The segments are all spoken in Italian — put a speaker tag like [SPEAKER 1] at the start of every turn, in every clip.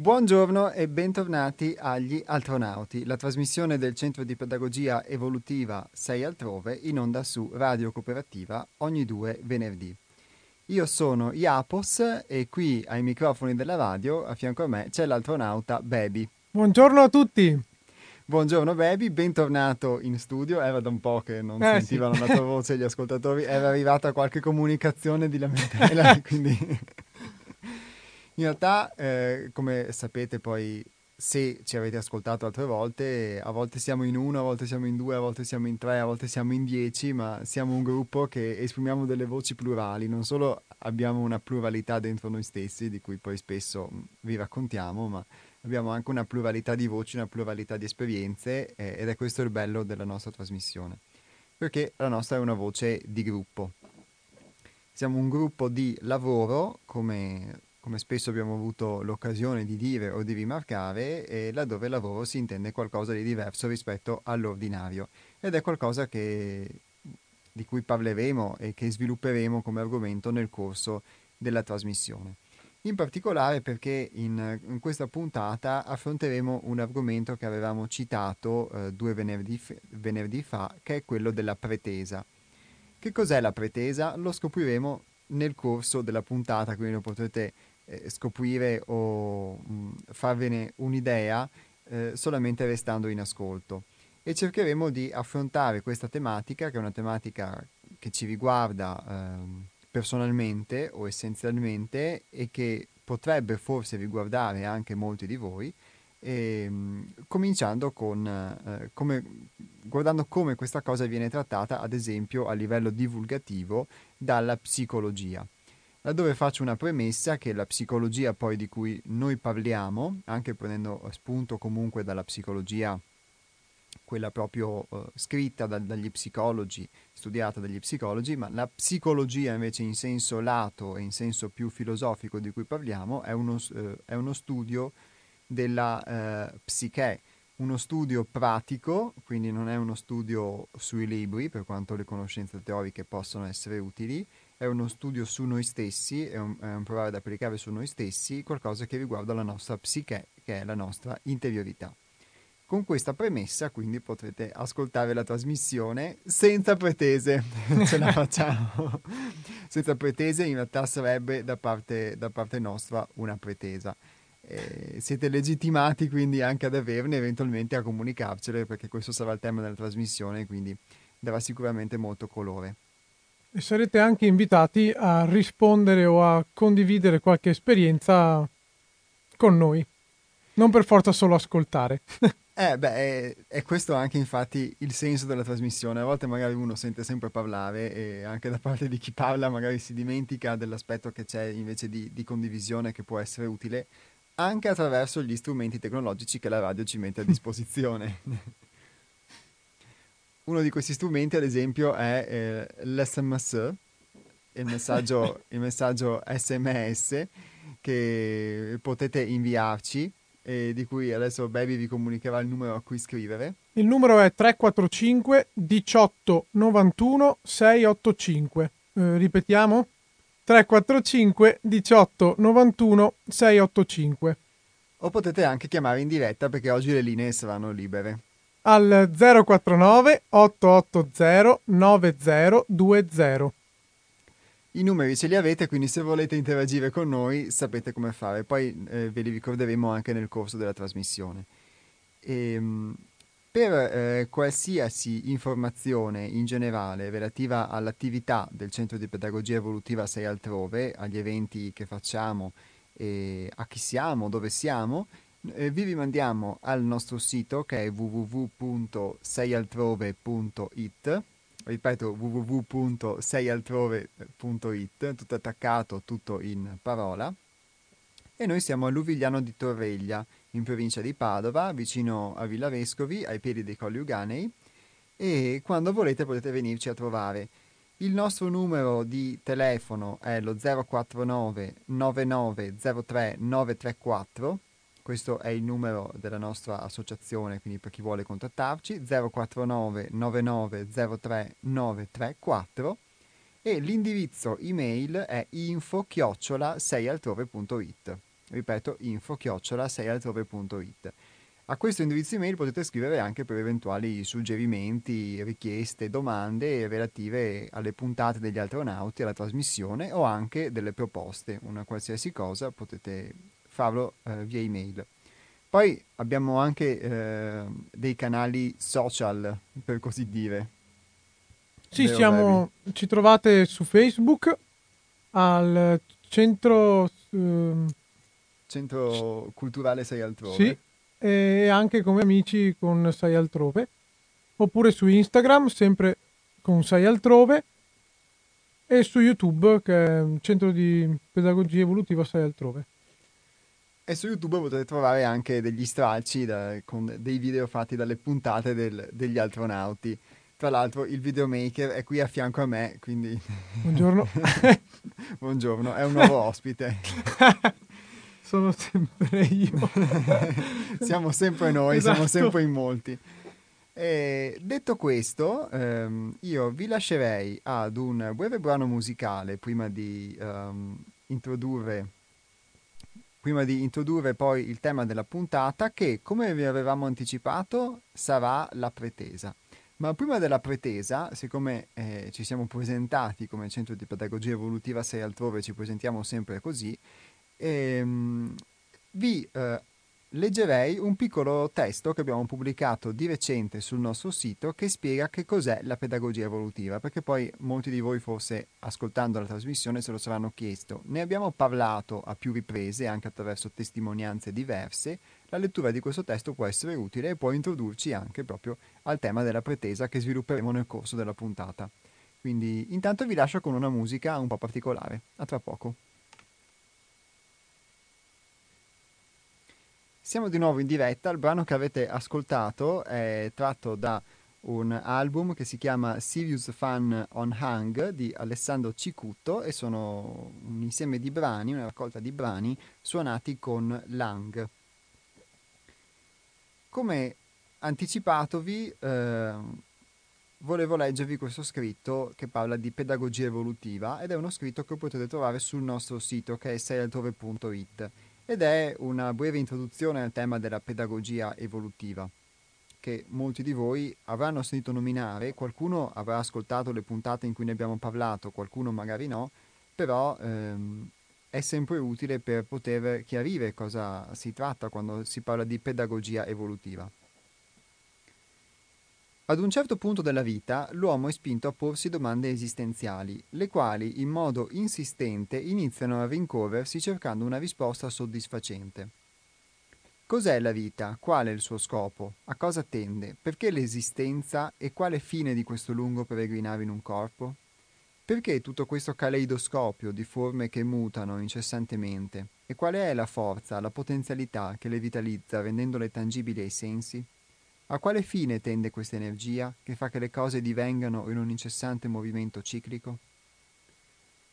[SPEAKER 1] Buongiorno e bentornati agli Altronauti, la trasmissione del Centro di Pedagogia Evolutiva 6 altrove in onda su Radio Cooperativa ogni due venerdì. Io sono Iapos e qui ai microfoni della radio a fianco a me c'è l'altronauta Baby.
[SPEAKER 2] Buongiorno a tutti!
[SPEAKER 1] Buongiorno Baby, bentornato in studio. Era da un po' che non eh, sentivano sì. la tua voce gli ascoltatori, era arrivata qualche comunicazione di lamentela, quindi in realtà, eh, come sapete poi, se ci avete ascoltato altre volte, a volte siamo in uno, a volte siamo in due, a volte siamo in tre, a volte siamo in dieci, ma siamo un gruppo che esprimiamo delle voci plurali, non solo abbiamo una pluralità dentro noi stessi, di cui poi spesso mm, vi raccontiamo, ma abbiamo anche una pluralità di voci, una pluralità di esperienze eh, ed è questo il bello della nostra trasmissione, perché la nostra è una voce di gruppo. Siamo un gruppo di lavoro, come come spesso abbiamo avuto l'occasione di dire o di rimarcare, e laddove lavoro si intende qualcosa di diverso rispetto all'ordinario ed è qualcosa che, di cui parleremo e che svilupperemo come argomento nel corso della trasmissione. In particolare perché in, in questa puntata affronteremo un argomento che avevamo citato eh, due venerdì, venerdì fa, che è quello della pretesa. Che cos'è la pretesa? Lo scopriremo nel corso della puntata, quindi lo potrete eh, scoprire o mh, mm, farvene un'idea eh, solamente restando in ascolto. E cercheremo di affrontare questa tematica, che è una tematica che ci riguarda eh, personalmente o essenzialmente e che potrebbe forse riguardare anche molti di voi, e, mh, mm, cominciando con eh, come, guardando come questa cosa viene trattata, ad esempio a livello divulgativo, dalla psicologia laddove faccio una premessa che la psicologia poi di cui noi parliamo, anche prendendo spunto comunque dalla psicologia, quella proprio uh, scritta da, dagli psicologi, studiata dagli psicologi, ma la psicologia invece in senso lato e in senso più filosofico di cui parliamo è uno, uh, è uno studio della uh, psiche, uno studio pratico, quindi non è uno studio sui libri, per quanto le conoscenze teoriche possono essere utili, è uno studio su noi stessi, è un, è un provare ad applicare su noi stessi qualcosa che riguarda la nostra psiche, che è la nostra interiorità. Con questa premessa quindi potrete ascoltare la trasmissione senza pretese, ce la facciamo, senza pretese in realtà sarebbe da parte, da parte nostra una pretesa. Eh, siete legittimati quindi anche ad averne, eventualmente a comunicarcele perché questo sarà il tema della trasmissione quindi darà sicuramente molto colore
[SPEAKER 2] e sarete anche invitati a rispondere o a condividere qualche esperienza con noi, non per forza solo ascoltare.
[SPEAKER 1] Eh, beh, è, questo anche infatti il senso della trasmissione. A volte magari uno sente sempre parlare e anche da parte di chi parla magari si dimentica dell'aspetto che c'è invece di, di condivisione che può essere utile anche attraverso gli strumenti tecnologici che la radio ci mette a disposizione. Uno di questi strumenti, ad esempio, è eh, l'SMS, il messaggio, il messaggio SMS che potete inviarci e di cui adesso Baby vi comunicherà il numero a cui scrivere.
[SPEAKER 2] Il numero è 345 18 91 685. Eh, ripetiamo? 345 18 91 685.
[SPEAKER 1] O potete anche chiamare in diretta perché oggi le linee saranno libere
[SPEAKER 2] al 049 880 9020.
[SPEAKER 1] I numeri ce li avete, quindi se volete interagire con noi sapete come fare, poi eh, ve li ricorderemo anche nel corso della trasmissione. E, ehm, per eh, qualsiasi informazione in generale relativa all'attività del Centro di Pedagogia Evolutiva 6 altrove, agli eventi che facciamo, a chi siamo, dove siamo, eh, vi rimandiamo al nostro sito che è www.seialtrove.it ripeto www.seialtrove.it tutto attaccato, tutto in parola. E noi siamo a Luvigliano di Torreglia in provincia di Padova vicino a Villa Vescovi ai piedi dei Colli Uganei. E quando volete potete venirci a trovare. Il nostro numero di telefono è lo 049 9903 934 questo è il numero della nostra associazione, quindi per chi vuole contattarci, 049 9903 934 e l'indirizzo email è info chiocciola 6altrove.it Ripeto, info chiocciola seialtrove.it. A questo indirizzo email potete scrivere anche per eventuali suggerimenti, richieste, domande relative alle puntate degli astronauti, alla trasmissione o anche delle proposte, una qualsiasi cosa potete farlo eh, via email. Poi abbiamo anche eh, dei canali social, per così dire.
[SPEAKER 2] Sì, siamo, ci trovate su Facebook al centro...
[SPEAKER 1] Uh, centro culturale Sei Altrove.
[SPEAKER 2] Sì, e anche come amici con Sei Altrove. Oppure su Instagram, sempre con Sei Altrove. E su YouTube, che è un centro di pedagogia evolutiva Sei Altrove.
[SPEAKER 1] E su YouTube potete trovare anche degli stralci da, con dei video fatti dalle puntate del, degli astronauti. Tra l'altro il videomaker è qui a fianco a me, quindi...
[SPEAKER 2] Buongiorno.
[SPEAKER 1] Buongiorno, è un nuovo ospite.
[SPEAKER 2] Sono sempre io.
[SPEAKER 1] siamo sempre noi, esatto. siamo sempre in molti. E detto questo, ehm, io vi lascerei ad un breve brano musicale prima di um, introdurre prima di introdurre poi il tema della puntata che, come vi avevamo anticipato, sarà la pretesa. Ma prima della pretesa, siccome eh, ci siamo presentati come Centro di Pedagogia Evolutiva 6 altrove, ci presentiamo sempre così, ehm, vi eh, leggerei un piccolo testo che abbiamo pubblicato di recente sul nostro sito che spiega che cos'è la pedagogia evolutiva, perché poi molti di voi forse ascoltando la trasmissione se lo saranno chiesto. Ne abbiamo parlato a più riprese, anche attraverso testimonianze diverse. La lettura di questo testo può essere utile e può introdurci anche proprio al tema della pretesa che svilupperemo nel corso della puntata. Quindi intanto vi lascio con una musica un po' particolare. A tra poco. Siamo di nuovo in diretta, il brano che avete ascoltato è tratto da un album che si chiama Serious Fun on Hang di Alessandro Cicutto e sono un insieme di brani, una raccolta di brani suonati con Lang. Come anticipatovi, eh, volevo leggervi questo scritto che parla di pedagogia evolutiva ed è uno scritto che potete trovare sul nostro sito che è seialtrove.it ed è una breve introduzione al tema della pedagogia evolutiva che molti di voi avranno sentito nominare, qualcuno avrà ascoltato le puntate in cui ne abbiamo parlato, qualcuno magari no, però ehm, è sempre utile per poter chiarire cosa si tratta quando si parla di pedagogia evolutiva. Ad un certo punto della vita l'uomo è spinto a porsi domande esistenziali, le quali in modo insistente iniziano a rincorrersi cercando una risposta soddisfacente. Cos'è la vita? Qual è il suo scopo? A cosa tende? Perché l'esistenza e quale fine di questo lungo peregrinare in un corpo? Perché tutto questo caleidoscopio di forme che mutano incessantemente? E quale è la forza, la potenzialità che le vitalizza rendendole tangibili ai sensi? A quale fine tende questa energia che fa che le cose divengano in un incessante movimento ciclico?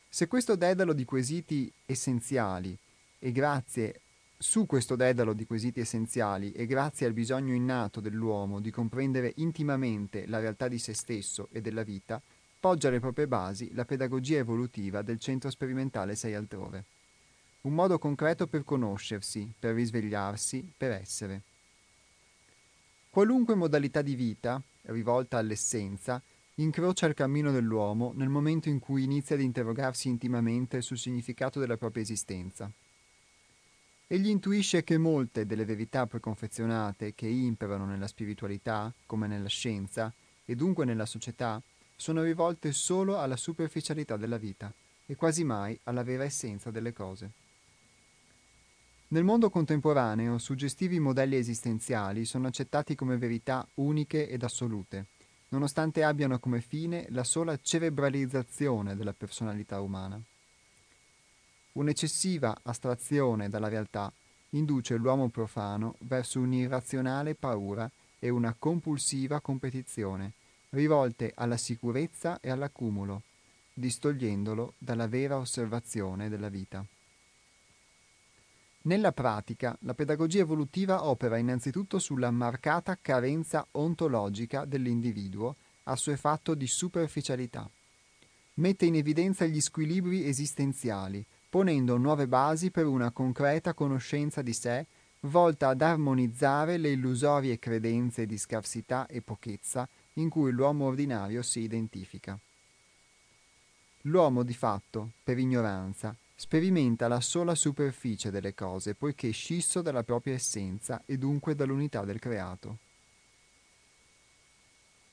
[SPEAKER 1] Se questo dedalo di quesiti essenziali e grazie su questo dedalo di quesiti essenziali e grazie al bisogno innato dell'uomo di comprendere intimamente la realtà di se stesso e della vita, poggia le proprie basi la pedagogia evolutiva del centro sperimentale Sei altrove. Un modo concreto per conoscersi, per risvegliarsi, per essere. Qualunque modalità di vita, rivolta all'essenza, incrocia il cammino dell'uomo nel momento in cui inizia ad interrogarsi intimamente sul significato della propria esistenza. Egli intuisce che molte delle verità preconfezionate che imperano nella spiritualità, come nella scienza, e dunque nella società, sono rivolte solo alla superficialità della vita e quasi mai alla vera essenza delle cose. Nel mondo contemporaneo, suggestivi modelli esistenziali sono accettati come verità uniche ed assolute, nonostante abbiano come fine la sola cerebralizzazione della personalità umana. Un'eccessiva astrazione dalla realtà induce l'uomo profano verso un'irrazionale paura e una compulsiva competizione, rivolte alla sicurezza e all'accumulo, distogliendolo dalla vera osservazione della vita. Nella pratica, la pedagogia evolutiva opera innanzitutto sulla marcata carenza ontologica dell'individuo assuefatto di superficialità. Mette in evidenza gli squilibri esistenziali, ponendo nuove basi per una concreta conoscenza di sé volta ad armonizzare le illusorie credenze di scarsità e pochezza in cui l'uomo ordinario si identifica. L'uomo di fatto, per ignoranza, sperimenta la sola superficie delle cose poiché scisso dalla propria essenza e dunque dall'unità del creato.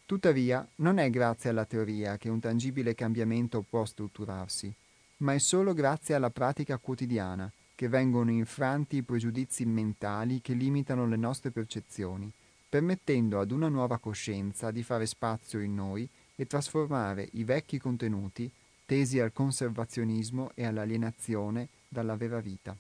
[SPEAKER 1] Tuttavia, non è grazie alla teoria che un tangibile cambiamento può strutturarsi, ma è solo grazie alla pratica quotidiana che vengono infranti i pregiudizi mentali che limitano le nostre percezioni, permettendo ad una nuova coscienza di fare spazio in noi e trasformare i vecchi contenuti tesi al conservazionismo e all'alienazione dalla vera vita.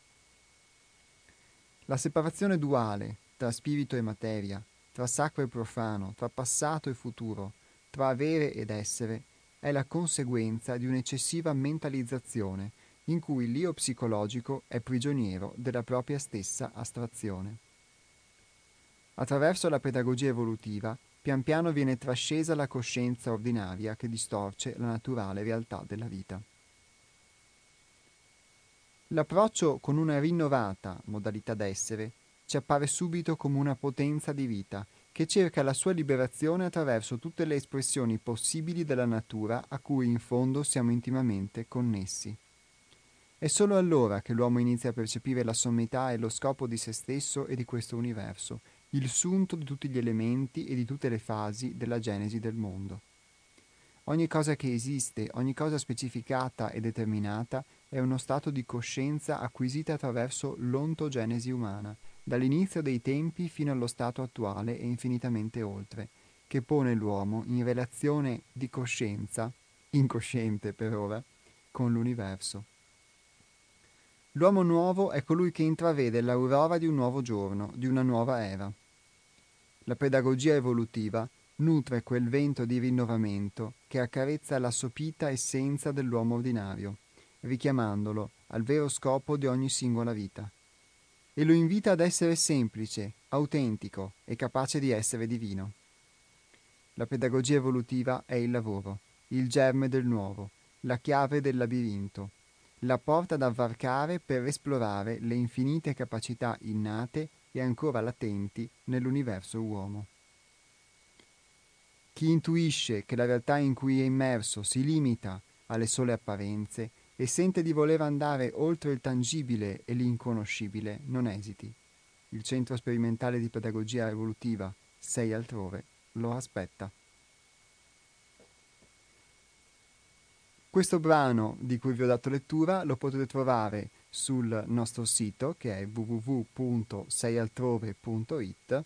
[SPEAKER 1] La separazione duale tra spirito e materia, tra sacro e profano, tra passato e futuro, tra avere ed essere, è la conseguenza di un'eccessiva mentalizzazione in cui l'io psicologico è prigioniero della propria stessa astrazione. Attraverso la pedagogia evolutiva pian piano viene trascesa la coscienza ordinaria che distorce la naturale realtà della vita. L'approccio con una rinnovata modalità d'essere ci appare subito come una potenza di vita che cerca la sua liberazione attraverso tutte le espressioni possibili della natura a cui in fondo siamo intimamente connessi. È solo allora che l'uomo inizia a percepire la sommità e lo scopo di se stesso e di questo universo, il sunto di tutti gli elementi e di tutte le fasi della genesi del mondo. Ogni cosa che esiste, ogni cosa specificata e determinata è uno stato di coscienza acquisita attraverso l'ontogenesi umana, dall'inizio dei tempi fino allo stato attuale e infinitamente oltre, che pone l'uomo in relazione di coscienza, incosciente per ora, con l'universo. L'uomo nuovo è colui che intravede l'aurora di un nuovo giorno, di una nuova era. La pedagogia evolutiva nutre quel vento di rinnovamento che accarezza la sopita essenza dell'uomo ordinario, richiamandolo al vero scopo di ogni singola vita. E lo invita ad essere semplice, autentico e capace di essere divino. La pedagogia evolutiva è il lavoro, il germe del nuovo, la chiave del labirinto, la porta da varcare per esplorare le infinite capacità innate e ancora latenti nell'universo uomo. Chi intuisce che la realtà in cui è immerso si limita alle sole apparenze e sente di voler andare oltre il tangibile e l'inconoscibile, non esiti. Il Centro Sperimentale di Pedagogia Evolutiva, sei altrove, lo aspetta. Questo brano di cui vi ho dato lettura lo potete trovare sul nostro sito che è www.seialtrove.it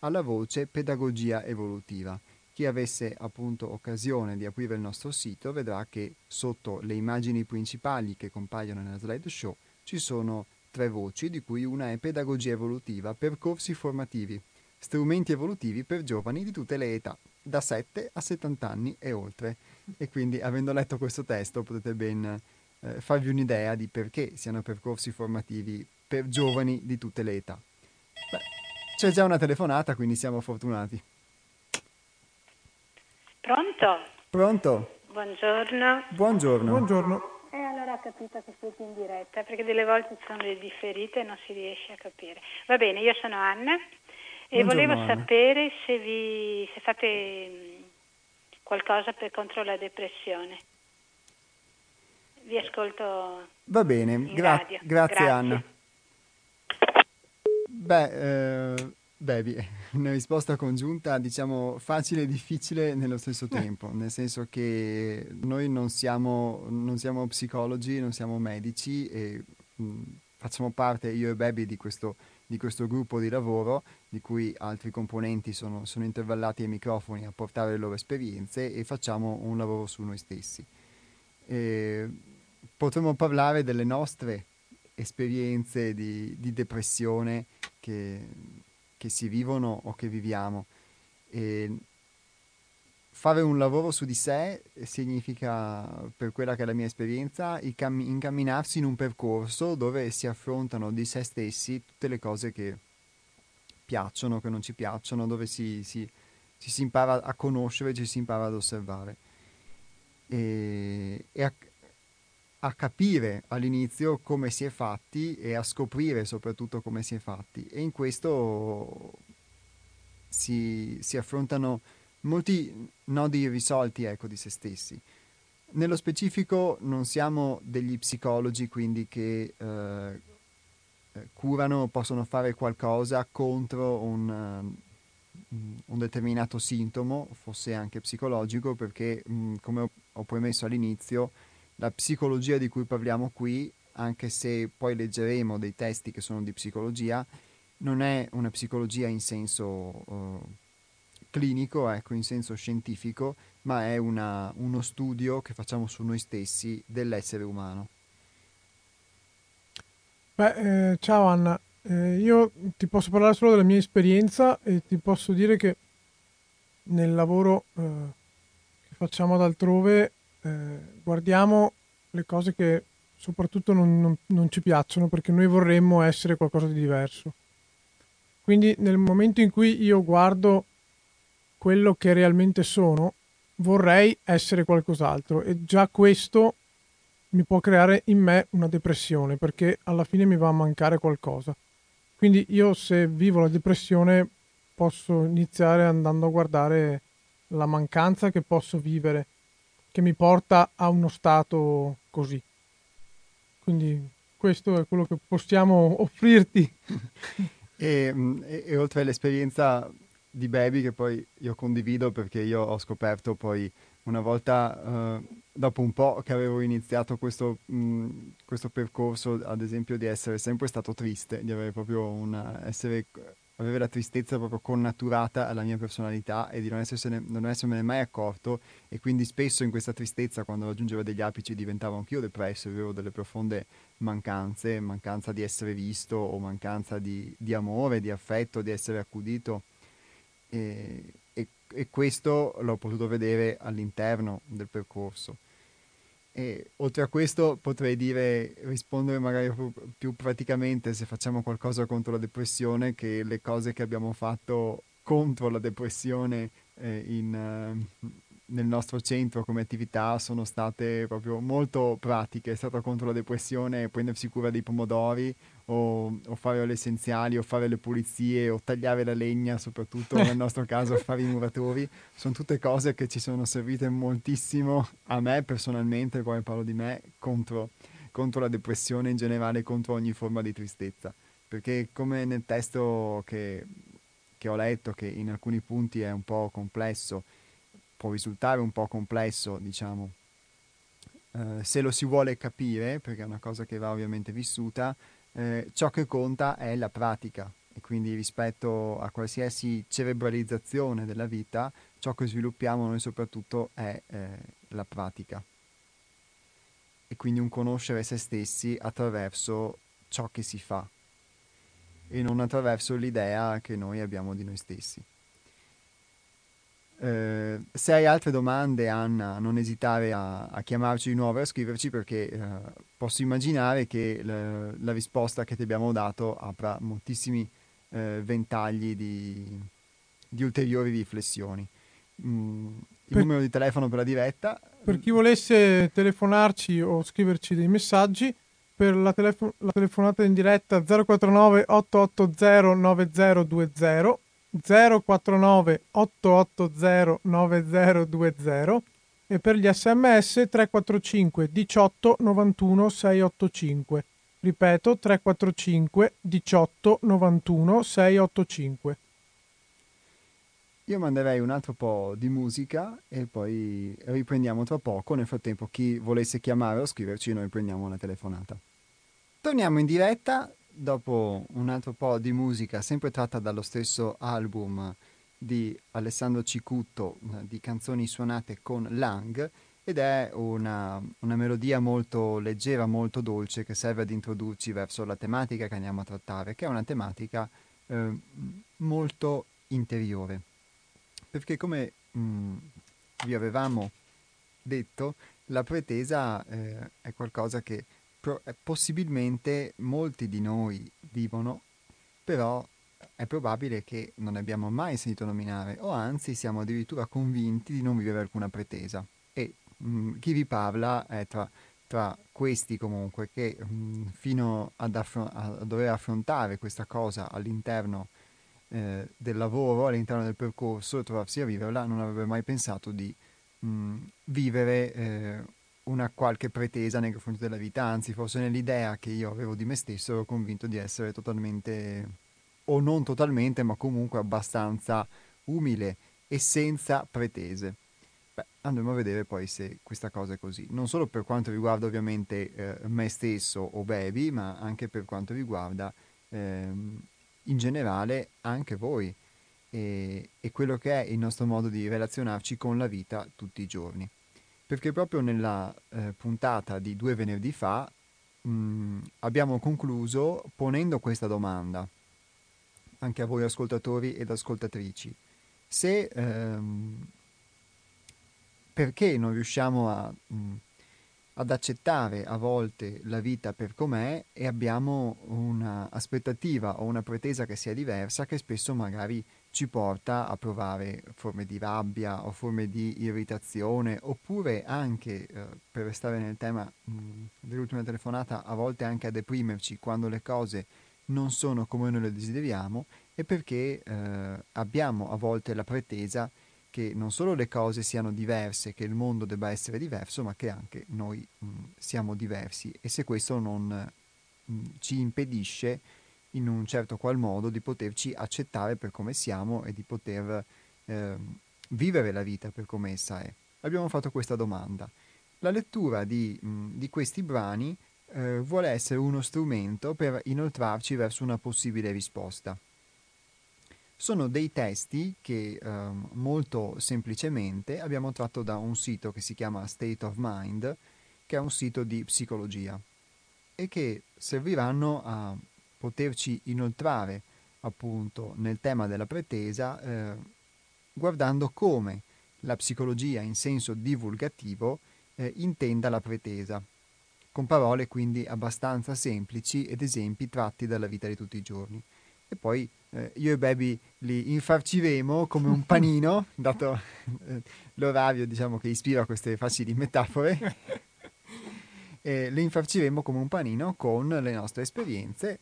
[SPEAKER 1] alla voce Pedagogia Evolutiva. Chi avesse appunto occasione di aprire il nostro sito vedrà che sotto le immagini principali che compaiono nella slideshow ci sono tre voci, di cui una è Pedagogia Evolutiva, percorsi formativi, strumenti evolutivi per giovani di tutte le età, da 7 a 70 anni e oltre. E quindi, avendo letto questo testo, potete ben eh, farvi un'idea di perché siano percorsi formativi per giovani di tutte le età. Beh, c'è già una telefonata, quindi siamo fortunati.
[SPEAKER 3] Pronto?
[SPEAKER 1] Pronto?
[SPEAKER 3] Buongiorno.
[SPEAKER 1] Buongiorno.
[SPEAKER 2] Buongiorno.
[SPEAKER 3] E eh, allora ho capito che siete in diretta, perché delle volte ci sono le differite e non si riesce a capire. Va bene, io sono Anna e
[SPEAKER 1] Buongiorno,
[SPEAKER 3] volevo
[SPEAKER 1] Anna.
[SPEAKER 3] sapere se, vi, se fate mh, qualcosa per contro la depressione. Vi ascolto.
[SPEAKER 1] Va bene, gra- grazie,
[SPEAKER 3] Grazie.
[SPEAKER 1] Anna. Beh, eh, Baby, una risposta congiunta, diciamo, facile e difficile nello stesso tempo, nel senso che noi non siamo, non siamo psicologi, non siamo medici e mh, facciamo parte, io e Baby, di questo, di questo gruppo di lavoro, di cui altri componenti sono, sono intervallati ai microfoni a portare le loro esperienze e facciamo un lavoro su noi stessi. E potremmo parlare delle nostre esperienze di, di depressione che, che si vivono o che viviamo. E fare un lavoro su di sé significa, per quella che è la mia esperienza, incamminarsi in un percorso dove si affrontano di se stessi tutte le cose che piacciono, che non ci piacciono, dove si, si, ci si impara a conoscere, ci si impara ad osservare. E, e a, a capire all'inizio come si è fatti e a scoprire soprattutto come si è fatti e in questo si, si affrontano molti nodi irrisolti ecco, di se stessi. Nello specifico non siamo degli psicologi quindi che eh, curano, possono fare qualcosa contro un, un, determinato sintomo, fosse anche psicologico, perché mh, come ho, ho premesso all'inizio, la psicologia di cui parliamo qui, anche se poi leggeremo dei testi che sono di psicologia, non è una psicologia in senso uh, clinico, ecco, in senso scientifico, ma è una, uno studio che facciamo su noi stessi dell'essere umano.
[SPEAKER 2] Beh, eh, ciao Anna, eh, io ti posso parlare solo della mia esperienza e ti posso dire che nel lavoro eh, che facciamo ad altrove eh, guardiamo le cose che soprattutto non, non, non ci piacciono perché noi vorremmo essere qualcosa di diverso. Quindi nel momento in cui io guardo quello che realmente sono, vorrei essere qualcos'altro e già questo mi può creare in me una depressione perché alla fine mi va a mancare qualcosa. Quindi io se vivo la depressione posso iniziare andando a guardare la mancanza che posso vivere che mi porta a uno stato così. Quindi questo è quello che possiamo offrirti.
[SPEAKER 1] e, mm, e, e, oltre all'esperienza di Baby che poi io condivido perché io ho scoperto poi una volta, uh, dopo un po' che avevo iniziato questo, mh, mm, questo, percorso, ad esempio di essere sempre stato triste, di avere proprio una, essere avere la tristezza proprio connaturata alla mia personalità e di non, non essermene mai accorto e quindi spesso in questa tristezza quando raggiungevo degli apici diventavo anch'io depresso, avevo delle profonde mancanze, mancanza di essere visto o mancanza di, di amore, di affetto, di essere accudito e, e, e questo l'ho potuto vedere all'interno del percorso. E oltre a questo potrei dire, rispondere magari più praticamente se facciamo qualcosa contro la depressione che le cose che abbiamo fatto contro la depressione eh, in, uh, nel nostro centro come attività sono state proprio molto pratiche. È stato contro la depressione prendersi cura dei pomodori o, o fare le essenziali o fare le pulizie o tagliare la legna, soprattutto nel nostro caso fare i muratori. Sono tutte cose che ci sono servite moltissimo a me personalmente, poi parlo di me, contro, contro la depressione in generale, contro ogni forma di tristezza. Perché come nel testo che, che ho letto, che in alcuni punti è un po' complesso, può risultare un po' complesso, diciamo, eh, se lo si vuole capire, perché è una cosa che va ovviamente vissuta, eh, ciò che conta è la pratica. E quindi rispetto a qualsiasi cerebralizzazione della vita, ciò che sviluppiamo noi soprattutto è eh, la pratica. E quindi un conoscere se stessi attraverso ciò che si fa. E non attraverso l'idea che noi abbiamo di noi stessi. Eh, se hai altre domande, Anna, non esitare a, a chiamarci di nuovo e a scriverci perché eh, posso immaginare che la, la, risposta che ti abbiamo dato apra moltissimi eh, ventagli di, di, ulteriori riflessioni. Mm, il per, numero di telefono per la diretta.
[SPEAKER 2] Per chi volesse telefonarci o scriverci dei messaggi, per la, telefo- la telefonata in diretta 049 880 9020 049 880 9020 e per gli sms 345 18 91 685. Ripeto 345 18 91 685.
[SPEAKER 1] Io manderei un altro po' di musica e poi riprendiamo tra poco. Nel frattempo chi volesse chiamare o scriverci noi prendiamo una telefonata. Torniamo in diretta dopo un altro po' di musica, sempre tratta dallo stesso album di Alessandro Cicutto, eh, di canzoni suonate con Lang, ed è una, una, melodia molto leggera, molto dolce, che serve ad introdurci verso la tematica che andiamo a trattare, che è una tematica eh, molto interiore. Perché come mh, mm, vi avevamo detto, la pretesa eh, è qualcosa che pro- eh, possibilmente molti di noi vivono, però è probabile che non abbiamo mai sentito nominare o anzi siamo addirittura convinti di non vivere alcuna pretesa. E mh, mm, chi vi parla è tra tra questi comunque che mh, fino ad affron- a dover affrontare questa cosa all'interno eh, del lavoro, all'interno del percorso e trovarsi a viverla, non avrebbe mai pensato di mh, vivere eh, una qualche pretesa nei confronti della vita, anzi forse nell'idea che io avevo di me stesso ero convinto di essere totalmente, o non totalmente, ma comunque abbastanza umile e senza pretese. Beh, andremo a vedere poi se questa cosa è così, non solo per quanto riguarda ovviamente eh, me stesso o Baby, ma anche per quanto riguarda ehm, in generale anche voi. E, e quello che è il nostro modo di relazionarci con la vita tutti i giorni perché proprio nella eh, puntata di due venerdì fa mh, mm, abbiamo concluso ponendo questa domanda anche a voi ascoltatori ed ascoltatrici. Se ehm, perché non riusciamo a, mh, mm, ad accettare a volte la vita per com'è e abbiamo un'aspettativa o una pretesa che sia diversa che spesso magari ci porta a provare forme di rabbia o forme di irritazione oppure anche, eh, per restare nel tema mh, dell'ultima telefonata, a volte anche a deprimerci quando le cose non sono come noi le desideriamo e perché eh, abbiamo a volte la pretesa che non solo le cose siano diverse, che il mondo debba essere diverso, ma che anche noi mh, siamo diversi. E se questo non mh, ci impedisce in un certo qual modo di poterci accettare per come siamo e di poter eh, vivere la vita per come essa è. Abbiamo fatto questa domanda. La lettura di, di questi brani eh, vuole essere uno strumento per inoltrarci verso una possibile risposta. Sono dei testi che eh, molto semplicemente abbiamo tratto da un sito che si chiama State of Mind, che è un sito di psicologia e che serviranno a poterci inoltrare appunto nel tema della pretesa eh, guardando come la psicologia in senso divulgativo eh, intenda la pretesa, con parole quindi abbastanza semplici ed esempi tratti dalla vita di tutti i giorni. E poi eh, io e Baby li infarciremo come un panino, dato eh, l'orario diciamo, che ispira queste facili metafore, e li infarciremo come un panino con le nostre esperienze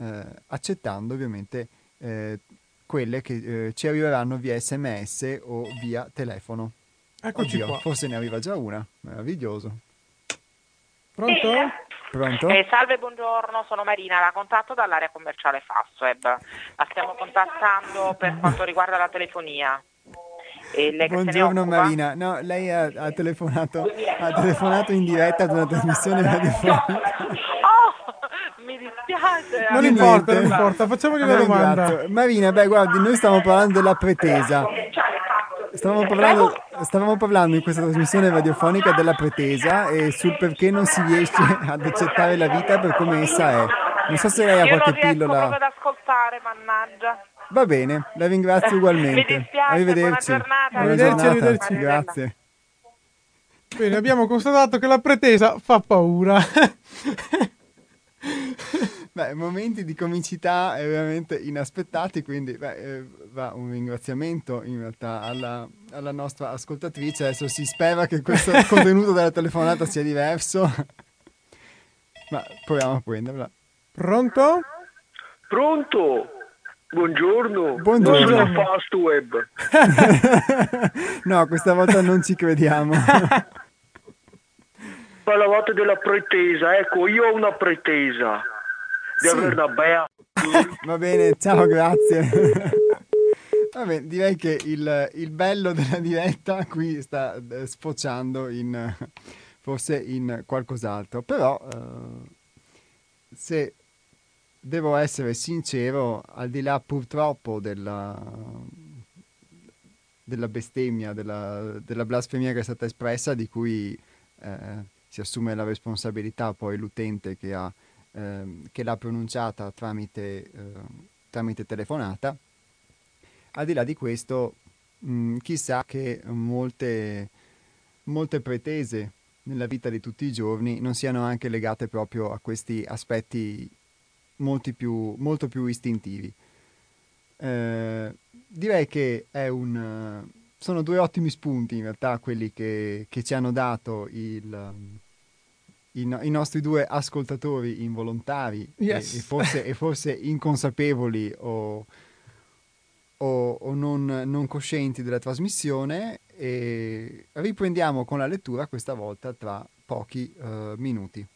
[SPEAKER 1] eh, accettando ovviamente eh, quelle che eh, ci arriveranno via sms o via telefono.
[SPEAKER 2] Eccoci Oddio, qua.
[SPEAKER 1] Forse ne arriva già una, meraviglioso.
[SPEAKER 2] Pronto?
[SPEAKER 1] Pronto?
[SPEAKER 4] Eh, salve, buongiorno, sono Marina, la contatto dall'area commerciale Fastweb. La stiamo contattando per quanto riguarda la telefonia.
[SPEAKER 1] Buongiorno Marina, no, lei ha, ha, telefonato, ha telefonato in diretta ad una trasmissione radiofonica.
[SPEAKER 4] Mi dispiace.
[SPEAKER 2] Non importa, non importa, facciamogli una domanda.
[SPEAKER 1] Marina, beh, guardi, noi stiamo parlando della pretesa. Stavamo parlando, stavamo parlando in questa trasmissione radiofonica della pretesa e sul perché non si riesce ad accettare la vita per come essa è. Non so se lei ha qualche pillola.
[SPEAKER 4] Non ad ascoltare, mannaggia.
[SPEAKER 1] Va bene, la ringrazio ugualmente.
[SPEAKER 4] Mi dispiace,
[SPEAKER 1] arrivederci.
[SPEAKER 4] Buona giornata.
[SPEAKER 2] Arrivederci, arrivederci.
[SPEAKER 1] Grazie.
[SPEAKER 2] Bene, abbiamo constatato che la pretesa fa paura.
[SPEAKER 1] Beh, momenti di comicità veramente inaspettati, quindi beh, eh, va un ringraziamento in realtà alla, alla, nostra ascoltatrice. Adesso si spera che questo contenuto della telefonata sia diverso, ma proviamo a prenderla.
[SPEAKER 2] Pronto?
[SPEAKER 5] Pronto? Buongiorno.
[SPEAKER 1] Buongiorno.
[SPEAKER 5] Non sono fast web.
[SPEAKER 1] no, questa volta non ci crediamo.
[SPEAKER 5] Parlavate della pretesa, ecco, io ho una pretesa di
[SPEAKER 1] Sì.
[SPEAKER 5] avere una bea.
[SPEAKER 1] Va bene, ciao, grazie. Vabbè, direi che il, il bello della diretta qui sta eh, sfociando in forse in qualcos'altro, però eh, se devo essere sincero, al di là purtroppo della, della bestemmia, della, della blasfemia che è stata espressa, di cui eh, si assume la responsabilità poi l'utente che, ha, ehm, che l'ha pronunciata tramite, eh, tramite telefonata. Al di là di questo, mh, chissà che molte, molte pretese nella vita di tutti i giorni non siano anche legate proprio a questi aspetti più, molto più istintivi. Eh, direi che è un, sono due ottimi spunti in realtà quelli che, che ci hanno dato il, i, no- i nostri due ascoltatori involontari
[SPEAKER 2] Yes.
[SPEAKER 1] e, e forse, e forse inconsapevoli o, o- o non, non coscienti della trasmissione e riprendiamo con la lettura questa volta tra pochi eh, minuti.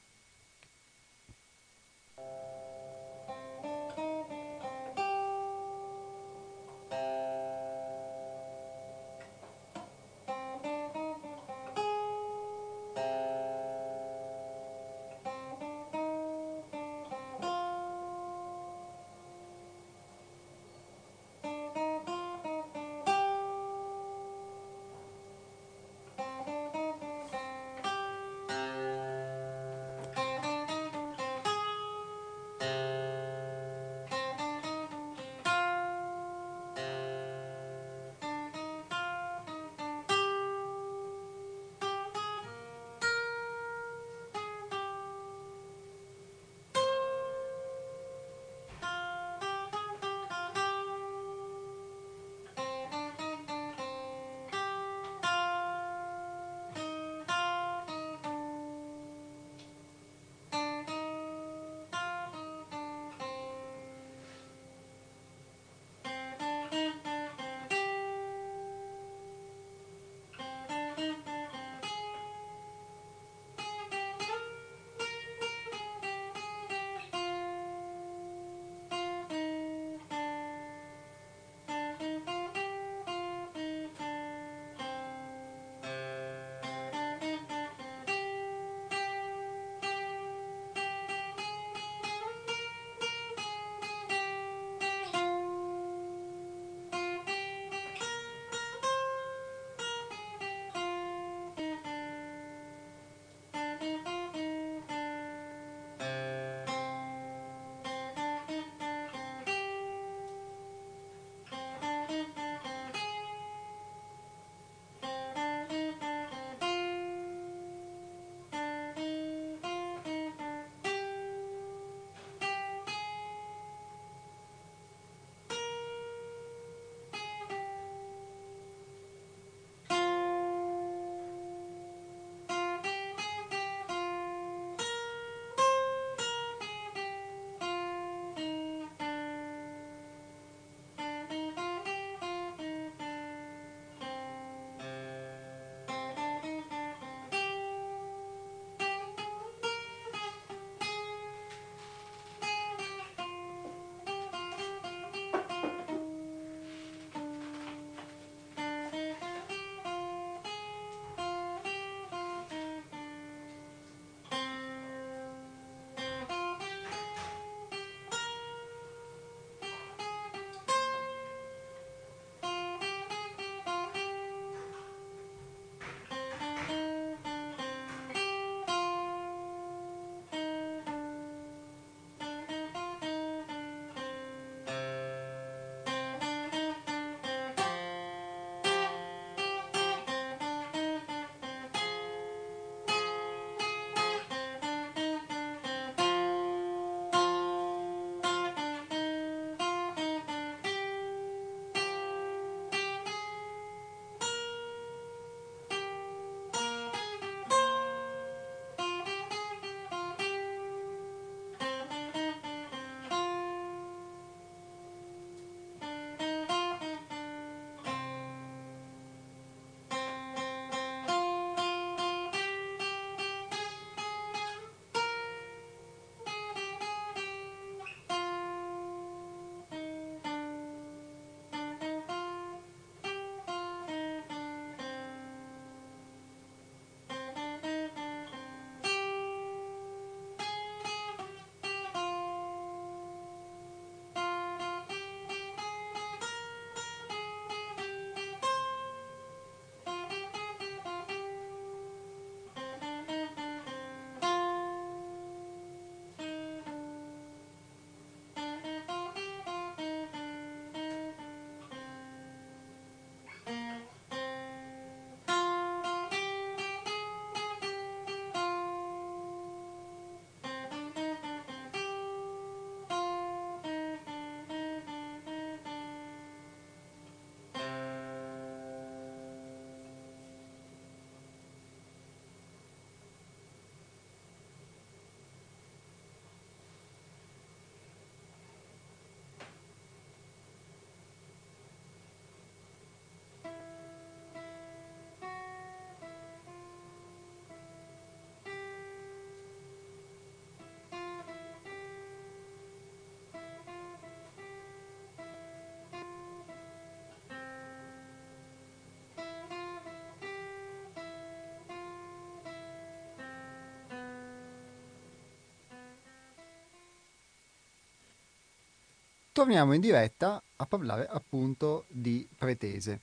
[SPEAKER 1] Torniamo in diretta a parlare appunto di pretese.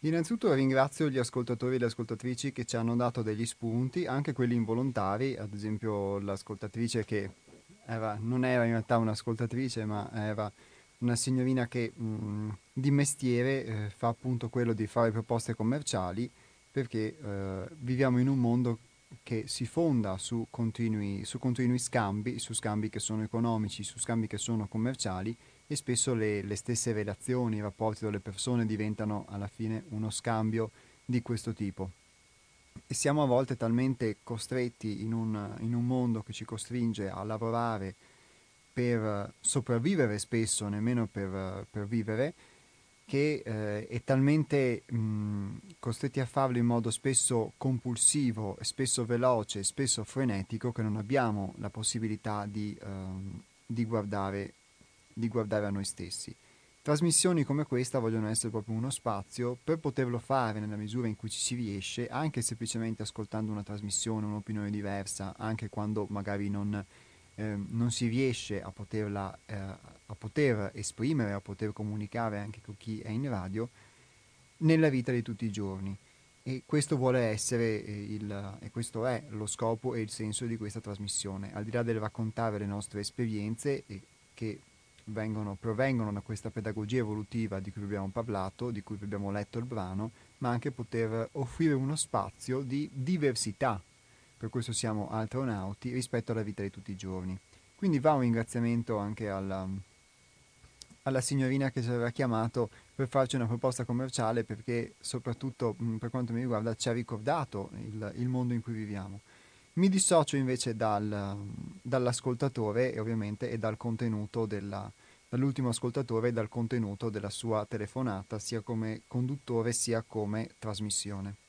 [SPEAKER 1] Innanzitutto ringrazio gli ascoltatori e le ascoltatrici che ci hanno dato degli spunti, anche quelli involontari, ad esempio l'ascoltatrice che era, non era in realtà un'ascoltatrice, ma era una signorina che mh, mm, di mestiere eh, fa appunto quello di fare proposte commerciali perché eh, viviamo in un mondo che si fonda su continui, su continui, scambi, su scambi che sono economici, su scambi che sono commerciali e spesso le, le stesse relazioni, i rapporti delle persone diventano alla fine uno scambio di questo tipo. E siamo a volte talmente costretti in un, in un mondo che ci costringe a lavorare per sopravvivere spesso, nemmeno per, per vivere, che eh, è talmente mh, costretti a farlo in modo spesso compulsivo, spesso veloce, spesso frenetico, che non abbiamo la possibilità di, uh, di, guardare, di guardare a noi stessi. Trasmissioni come questa vogliono essere proprio uno spazio per poterlo fare nella misura in cui ci si riesce, anche semplicemente ascoltando una trasmissione, un'opinione diversa, anche quando magari non, eh, non si riesce a poterla eh, a poter esprimere, a poter comunicare anche con chi è in radio nella vita di tutti i giorni. E questo vuole essere eh, il, e questo è lo scopo e il senso di questa trasmissione, al di là del raccontare le nostre esperienze che vengono, provengono da questa pedagogia evolutiva di cui abbiamo parlato, di cui abbiamo letto il brano, ma anche poter offrire uno spazio di diversità, per questo siamo astronauti, rispetto alla vita di tutti i giorni. Quindi va un ringraziamento anche alla, alla signorina che ci aveva chiamato per farci una proposta commerciale perché soprattutto mh, per quanto mi riguarda ci ha ricordato il, il mondo in cui viviamo. Mi dissocio invece dal, dall'ascoltatore e ovviamente e dal contenuto della, dall'ultimo ascoltatore e dal contenuto della sua telefonata, sia come conduttore sia come trasmissione.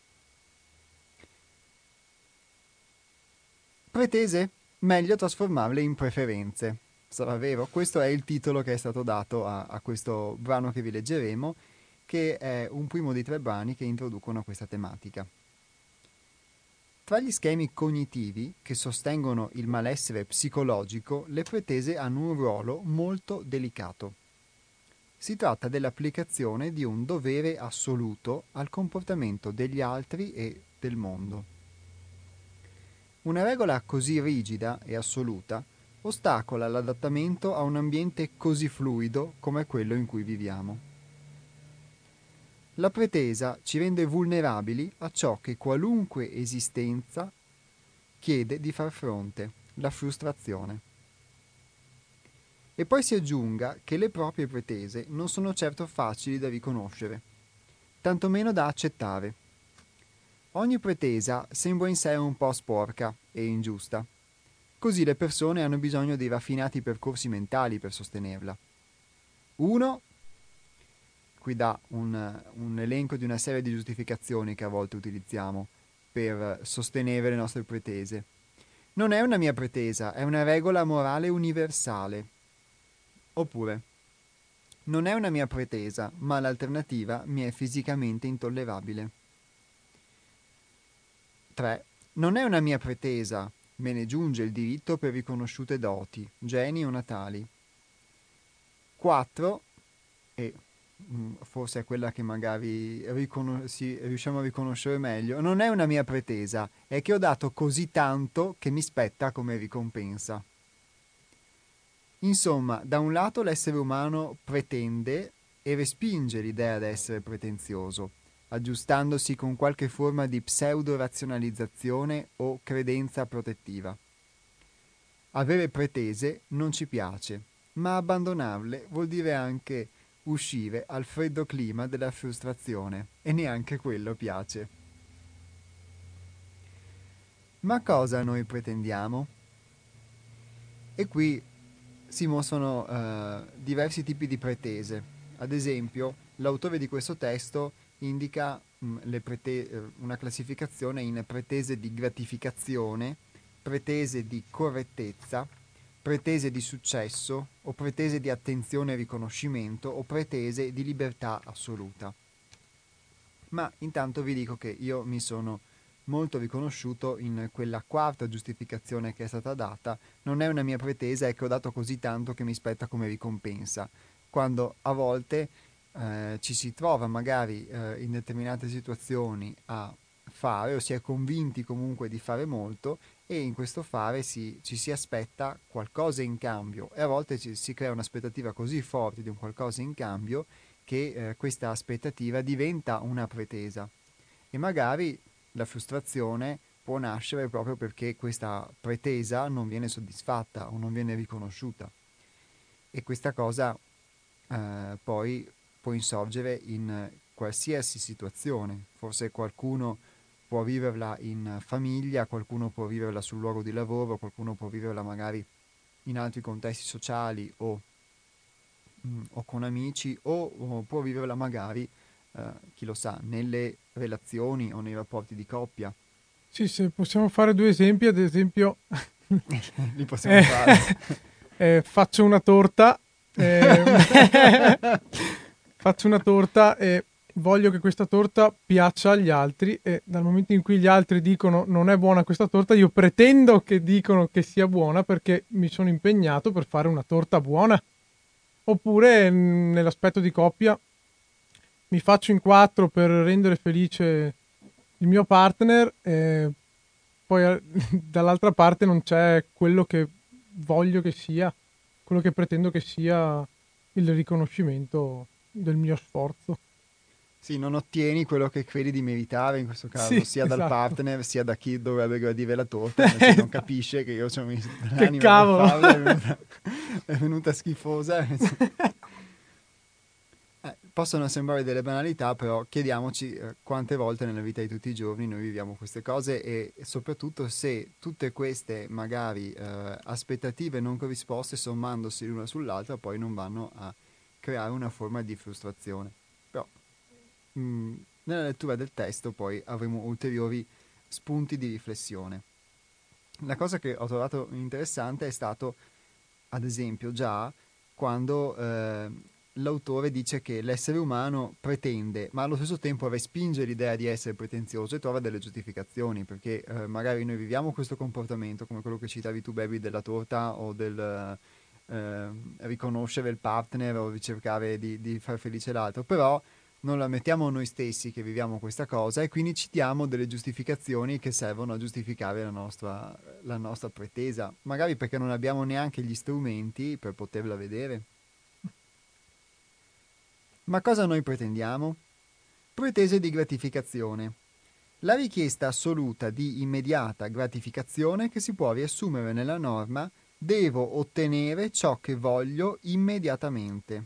[SPEAKER 1] Pretese? Meglio trasformarle in preferenze sarà vero. Questo è il titolo che è stato dato a, a, questo brano che vi leggeremo, che è un primo dei tre brani che introducono questa tematica. Tra gli schemi cognitivi che sostengono il malessere psicologico, le pretese hanno un ruolo molto delicato. Si tratta dell'applicazione di un dovere assoluto al comportamento degli altri e del mondo. Una regola così rigida e assoluta ostacola l'adattamento a un ambiente così fluido come quello in cui viviamo. La pretesa ci rende vulnerabili a ciò che qualunque esistenza chiede di far fronte, la frustrazione. E poi si aggiunga che le proprie pretese non sono certo facili da riconoscere, tantomeno da accettare. Ogni pretesa sembra in sé un po' sporca e ingiusta Così le persone hanno bisogno di raffinati percorsi mentali per sostenerla. Uno, qui dà un, un elenco di una serie di giustificazioni che a volte utilizziamo per sostenere le nostre pretese. Non è una mia pretesa, è una regola morale universale. Oppure, non è una mia pretesa, ma l'alternativa mi è fisicamente intollerabile. 3. Non è una mia pretesa, me ne giunge il diritto per riconosciute doti, geni o natali. 4. E mm, forse è quella che magari riconos- sì, riusciamo a riconoscere meglio, non è una mia pretesa, è che ho dato così tanto che mi spetta come ricompensa. Insomma, da un lato l'essere umano pretende e respinge l'idea di essere pretenzioso, aggiustandosi con qualche forma di pseudo-razionalizzazione o credenza protettiva. Avere pretese non ci piace, ma abbandonarle vuol dire anche uscire al freddo clima della frustrazione e neanche quello piace. Ma cosa noi pretendiamo? E qui si mostrano uh, diversi tipi di pretese. Ad esempio, l'autore di questo testo indica mh, mm, prete- eh, una classificazione in pretese di gratificazione, pretese di correttezza, pretese di successo o pretese di attenzione e riconoscimento o pretese di libertà assoluta. Ma intanto vi dico che io mi sono molto riconosciuto in quella quarta giustificazione che è stata data, non è una mia pretesa, è che ho dato così tanto che mi spetta come ricompensa, quando a volte eh, ci si trova magari eh, in determinate situazioni a fare o si è convinti comunque di fare molto e in questo fare si, ci si aspetta qualcosa in cambio e a volte ci, si crea un'aspettativa così forte di un qualcosa in cambio che eh, questa aspettativa diventa una pretesa. E magari la frustrazione può nascere proprio perché questa pretesa non viene soddisfatta o non viene riconosciuta. E questa cosa eh, poi può insorgere in qualsiasi situazione. Forse qualcuno può viverla in famiglia, qualcuno può viverla sul luogo di lavoro, qualcuno può viverla magari in altri contesti sociali o, mm, o con amici o, o, può viverla magari, eh, chi lo sa, nelle relazioni o nei rapporti di coppia.
[SPEAKER 2] Sì, se possiamo fare due esempi, ad esempio...
[SPEAKER 1] Li possiamo eh, fare.
[SPEAKER 2] Eh, faccio una torta. Eh, faccio una torta e voglio che questa torta piaccia agli altri e dal momento in cui gli altri dicono non è buona questa torta, io pretendo che dicono che sia buona perché mi sono impegnato per fare una torta buona. Oppure nell'aspetto di coppia mi faccio in quattro per rendere felice il mio partner e poi dall'altra parte non c'è quello che voglio che sia, quello che pretendo che sia il riconoscimento del mio sforzo.
[SPEAKER 1] Sì, non ottieni quello che credi di meritare in questo caso, sì, sia esatto. dal partner sia da chi dovrebbe gradire la torta, se non capisce che io ci ho messo
[SPEAKER 2] che cavolo! Farla,
[SPEAKER 1] è, venuta, è venuta schifosa. Eh, possono sembrare delle banalità, però chiediamoci eh, quante volte nella vita di tutti i giorni noi viviamo queste cose e, e soprattutto se tutte queste magari eh, aspettative non corrisposte sommandosi l'una sull'altra poi non vanno a creare una forma di frustrazione. Però mh, mm, nella lettura del testo poi avremo ulteriori spunti di riflessione. La cosa che ho trovato interessante è stato, ad esempio, già quando eh, l'autore dice che l'essere umano pretende, ma allo stesso tempo respinge l'idea di essere pretenzioso e trova delle giustificazioni, perché eh, magari noi viviamo questo comportamento, come quello che citavi tu, Baby, della torta o del eh, riconoscere il partner o ricercare di, di far felice l'altro, però non la mettiamo noi stessi che viviamo questa cosa e quindi ci diamo delle giustificazioni che servono a giustificare la nostra, la nostra pretesa, magari perché non abbiamo neanche gli strumenti per poterla vedere. Ma cosa noi pretendiamo? Pretese di gratificazione. La richiesta assoluta di immediata gratificazione che si può riassumere nella norma Devo ottenere ciò che voglio immediatamente.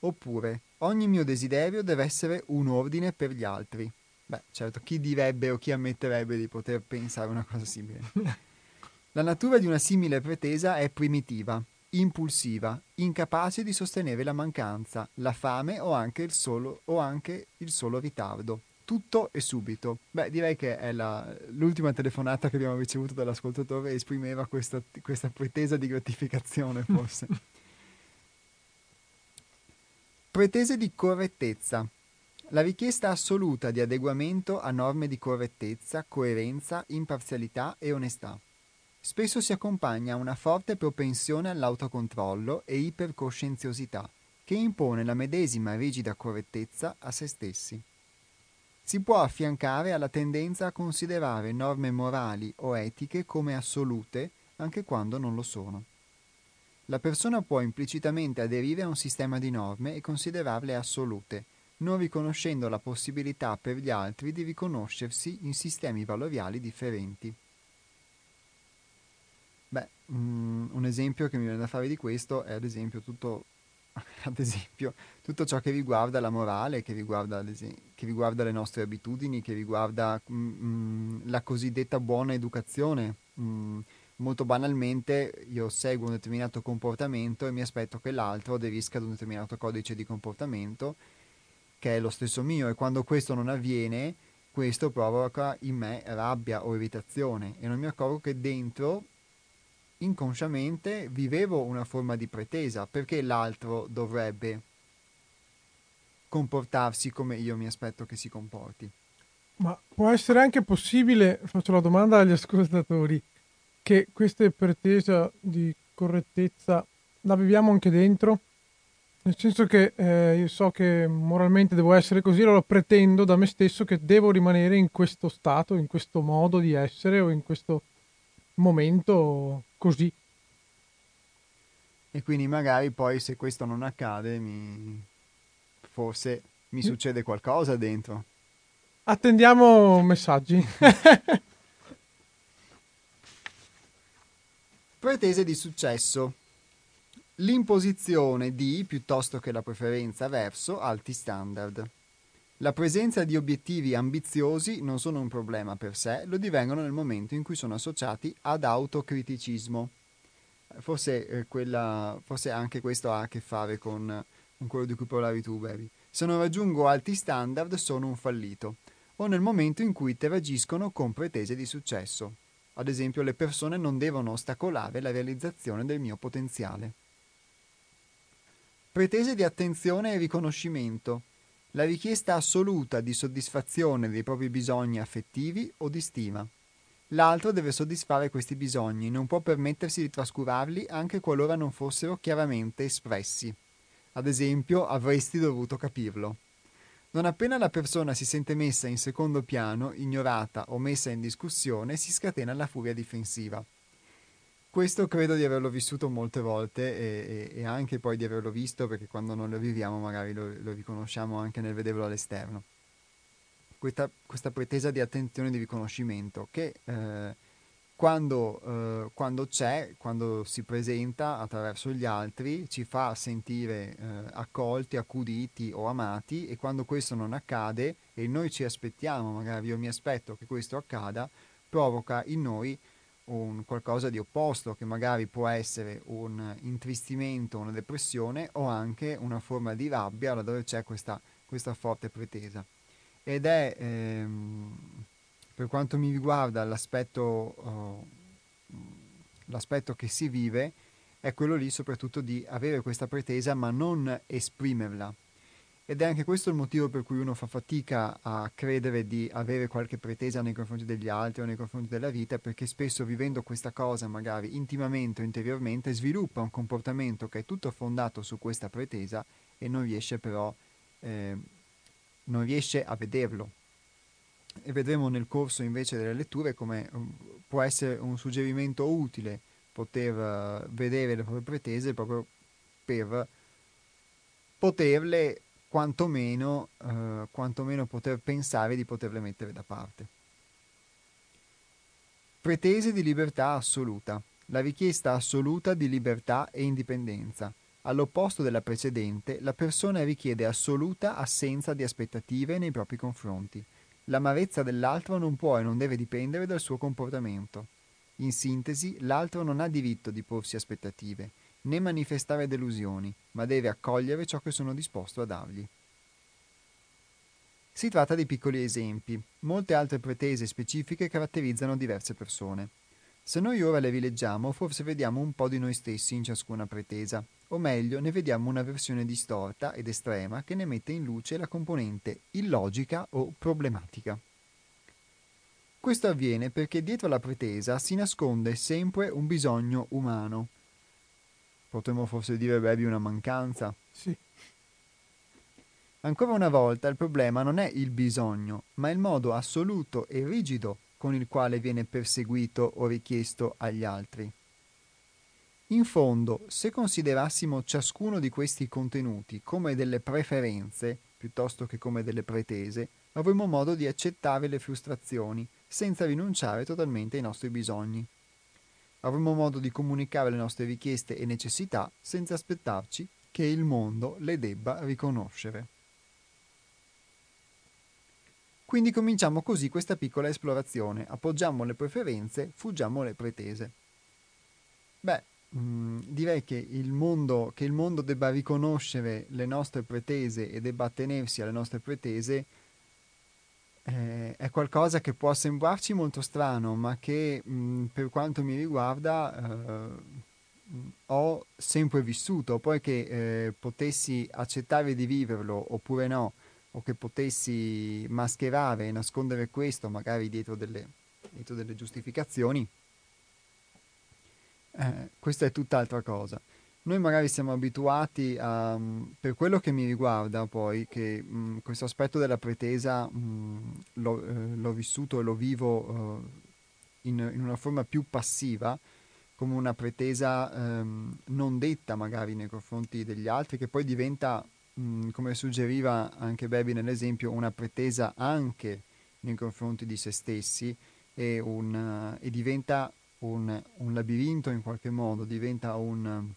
[SPEAKER 1] Oppure, ogni mio desiderio deve essere un ordine per gli altri. Beh, certo, chi direbbe o chi ammetterebbe di poter pensare una cosa simile? La natura di una simile pretesa è primitiva, impulsiva, incapace di sostenere la mancanza, la fame o anche il solo, o anche il solo ritardo tutto e subito. Beh, direi che è la, l'ultima telefonata che abbiamo ricevuto dall'ascoltatore esprimeva questa, questa pretesa di gratificazione, forse. Pretese di correttezza. La richiesta assoluta di adeguamento a norme di correttezza, coerenza, imparzialità e onestà. Spesso si accompagna a una forte propensione all'autocontrollo e ipercoscienziosità, che impone la medesima rigida correttezza a se stessi si può affiancare alla tendenza a considerare norme morali o etiche come assolute anche quando non lo sono. La persona può implicitamente aderire a un sistema di norme e considerarle assolute, non riconoscendo la possibilità per gli altri di riconoscersi in sistemi valoriali differenti. Beh, mm, un esempio che mi viene da fare di questo è ad esempio tutto ad esempio, tutto ciò che riguarda la morale, che riguarda, che riguarda le nostre abitudini, che riguarda mm, mm, la cosiddetta buona educazione. Mm, molto banalmente io seguo un determinato comportamento e mi aspetto che l'altro aderisca ad un determinato codice di comportamento che è lo stesso mio e quando questo non avviene questo provoca in me rabbia o irritazione e non mi accorgo che dentro inconsciamente vivevo una forma di pretesa perché l'altro dovrebbe comportarsi come io mi aspetto che si comporti.
[SPEAKER 2] Ma può essere anche possibile, faccio la domanda agli ascoltatori, che questa pretesa di correttezza la viviamo anche dentro? Nel senso che eh, io so che moralmente devo essere così, allora pretendo da me stesso che devo rimanere in questo stato, in questo modo di essere o in questo momento così.
[SPEAKER 1] E quindi magari poi se questo non accade, mi... forse mi succede qualcosa dentro.
[SPEAKER 2] Attendiamo messaggi.
[SPEAKER 1] Pretese di successo. L'imposizione di, piuttosto che la preferenza verso, alti standard. La presenza di obiettivi ambiziosi non sono un problema per sé, lo divengono nel momento in cui sono associati ad autocriticismo. Forse, eh, quella, forse anche questo ha a che fare con, con quello di cui parlavi tu, Baby. Se non raggiungo alti standard sono un fallito. O nel momento in cui interagiscono con pretese di successo. Ad esempio, le persone non devono ostacolare la realizzazione del mio potenziale. Pretese di attenzione e riconoscimento. La richiesta assoluta di soddisfazione dei propri bisogni affettivi o di stima. L'altro deve soddisfare questi bisogni, non può permettersi di trascurarli anche qualora non fossero chiaramente espressi. Ad esempio, avresti dovuto capirlo. Non appena la persona si sente messa in secondo piano, ignorata o messa in discussione, si scatena la furia difensiva. Questo credo di averlo vissuto molte volte e, e, e, anche poi di averlo visto perché quando non lo viviamo magari lo, lo riconosciamo anche nel vederlo all'esterno. Questa, questa, pretesa di attenzione e di riconoscimento che eh, quando, eh, quando, c'è, quando si presenta attraverso gli altri, ci fa sentire eh, accolti, accuditi o amati e quando questo non accade e noi ci aspettiamo, magari io mi aspetto che questo accada, provoca in noi un qualcosa di opposto che magari può essere un intristimento, una depressione o anche una forma di rabbia laddove c'è questa, questa forte pretesa. Ed è, ehm, per quanto mi riguarda, l'aspetto, uh, l'aspetto che si vive è quello lì soprattutto di avere questa pretesa ma non esprimerla ed è anche questo il motivo per cui uno fa fatica a credere di avere qualche pretesa nei confronti degli altri o nei confronti della vita, perché spesso vivendo questa cosa, magari intimamente o interiormente, sviluppa un comportamento che è tutto fondato su questa pretesa e non riesce però eh, non riesce a vederlo. E vedremo nel corso invece delle letture come um, può essere un suggerimento utile poter uh, vedere le proprie pretese proprio per poterle quantomeno, eh, quantomeno poter pensare di poterle mettere da parte. Pretese di libertà assoluta. La richiesta assoluta di libertà e indipendenza. All'opposto della precedente, la persona richiede assoluta assenza di aspettative nei propri confronti. L'amarezza dell'altro non può e non deve dipendere dal suo comportamento. In sintesi, l'altro non ha diritto di porsi aspettative né manifestare delusioni, ma deve accogliere ciò che sono disposto a dargli. Si tratta di piccoli esempi, molte altre pretese specifiche caratterizzano diverse persone. Se noi ora le rileggiamo, forse vediamo un po' di noi stessi in ciascuna pretesa, o meglio, ne vediamo una versione distorta ed estrema che ne mette in luce la componente illogica o problematica. Questo avviene perché dietro la pretesa si nasconde sempre un bisogno umano, Potremmo forse dire bevi una mancanza?
[SPEAKER 2] Sì.
[SPEAKER 1] Ancora una volta il problema non è il bisogno, ma il modo assoluto e rigido con il quale viene perseguito o richiesto agli altri. In fondo, se considerassimo ciascuno di questi contenuti come delle preferenze, piuttosto che come delle pretese, avremmo modo di accettare le frustrazioni, senza rinunciare totalmente ai nostri bisogni avremo modo di comunicare le nostre richieste e necessità senza aspettarci che il mondo le debba riconoscere. Quindi cominciamo così questa piccola esplorazione, appoggiamo le preferenze, fuggiamo le pretese. Beh, mh, mm, direi che il, mondo, che il mondo debba riconoscere le nostre pretese e debba attenersi alle nostre pretese eh, è qualcosa che può sembrarci molto strano, ma che mh, mm, per quanto mi riguarda eh, ho sempre vissuto. Poi che eh, potessi accettare di viverlo oppure no, o che potessi mascherare e nascondere questo magari dietro delle, dietro delle giustificazioni, eh, questa è tutt'altra cosa. Noi magari siamo abituati a, per quello che mi riguarda poi, che mh, questo aspetto della pretesa mh, l'ho, eh, l'ho, vissuto e lo vivo eh, in, in, una forma più passiva, come una pretesa ehm, non detta magari nei confronti degli altri, che poi diventa, mh, come suggeriva anche Baby nell'esempio, una pretesa anche nei confronti di se stessi e, un, e diventa un, un, labirinto in qualche modo, diventa un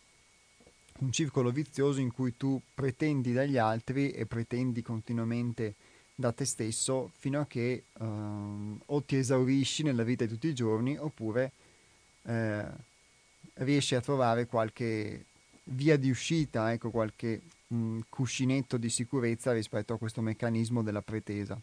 [SPEAKER 1] un circolo vizioso in cui tu pretendi dagli altri e pretendi continuamente da te stesso fino a che uh, o ti esaurisci nella vita di tutti i giorni oppure uh, riesci a trovare qualche via di uscita, ecco, qualche mh, cuscinetto di sicurezza rispetto a questo meccanismo della pretesa.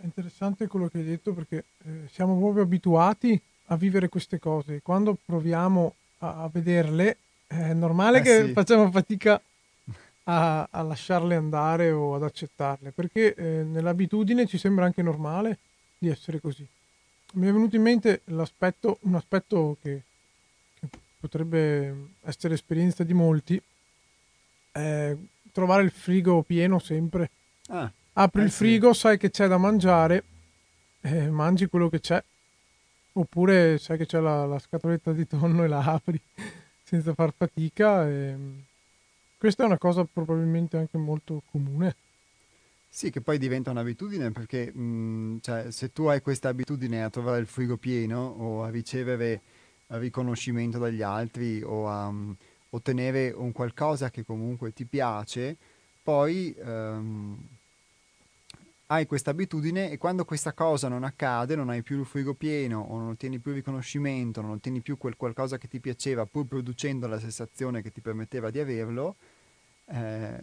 [SPEAKER 2] È interessante quello che hai detto perché eh, siamo proprio abituati a vivere queste cose. Quando proviamo a, a vederle è normale eh che sì. facciamo fatica a, a, lasciarle andare o ad accettarle, perché eh, nell'abitudine ci sembra anche normale di essere così. Mi è venuto in mente l'aspetto, un aspetto che, che potrebbe essere esperienza di molti, è trovare il frigo pieno sempre. Ah, Apri eh il frigo, sì. sai che c'è da mangiare, eh, mangi quello che c'è, oppure sai che c'è la, la scatoletta di tonno e la apri senza far fatica. E... Questa è una cosa probabilmente anche molto comune.
[SPEAKER 1] Sì, che poi diventa un'abitudine perché mh, cioè, se tu hai questa abitudine a trovare il frigo pieno o a ricevere riconoscimento dagli altri o a um, ottenere un qualcosa che comunque ti piace, poi um, hai questa abitudine e quando questa cosa non accade, non hai più il frigo pieno o non ottieni più riconoscimento, non ottieni più quel qualcosa che ti piaceva pur producendo la sensazione che ti permetteva di averlo, eh,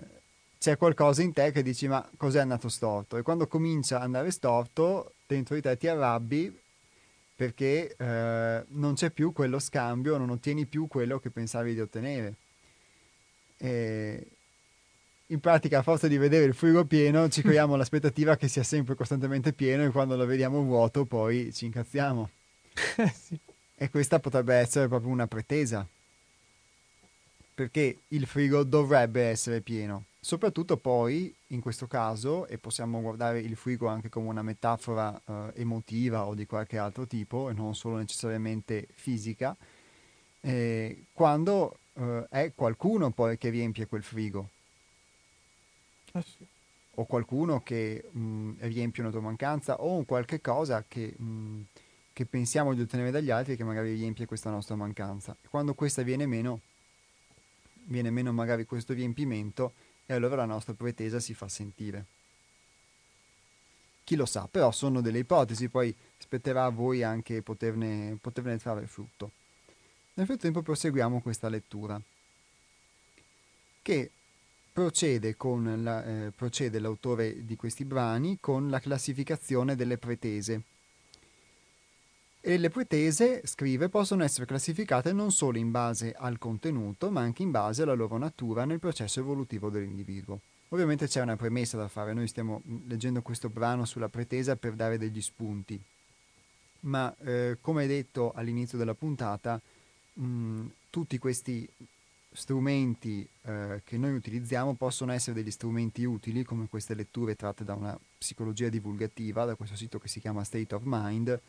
[SPEAKER 1] c'è qualcosa in te che dici ma cos'è andato storto? E quando comincia ad andare storto, dentro di te ti arrabbi perché eh, non c'è più quello scambio, non ottieni più quello che pensavi di ottenere. E, in pratica a forza di vedere il frigo pieno ci creiamo l'aspettativa che sia sempre costantemente pieno e quando lo vediamo vuoto poi ci incazziamo. Eh, sì. E questa potrebbe essere proprio una pretesa. Perché il frigo dovrebbe essere pieno. Soprattutto poi, in questo caso, e possiamo guardare il frigo anche come una metafora eh, emotiva o di qualche altro tipo, e non solo necessariamente fisica, eh, quando eh, è qualcuno poi che riempie quel frigo
[SPEAKER 2] Sì.
[SPEAKER 1] O qualcuno che mh, riempie una tua mancanza o un qualche cosa che, mh, che pensiamo di ottenere dagli altri che magari riempie questa nostra mancanza. E quando questa viene meno, viene meno magari questo riempimento e allora la nostra pretesa si fa sentire. Chi lo sa, però sono delle ipotesi, poi spetterà a voi anche poterne, poterne trarre frutto. Nel frattempo proseguiamo questa lettura, che procede, la, eh, procede l'autore di questi brani con la classificazione delle pretese. E le pretese, scrive, possono essere classificate non solo in base al contenuto, ma anche in base alla loro natura nel processo evolutivo dell'individuo. Ovviamente c'è una premessa da fare, noi stiamo leggendo questo brano sulla pretesa per dare degli spunti, ma eh, come detto all'inizio della puntata, mh, mm, tutti questi strumenti eh, che noi utilizziamo possono essere degli strumenti utili, come queste letture tratte da una psicologia divulgativa, da questo sito che si chiama State of Mind,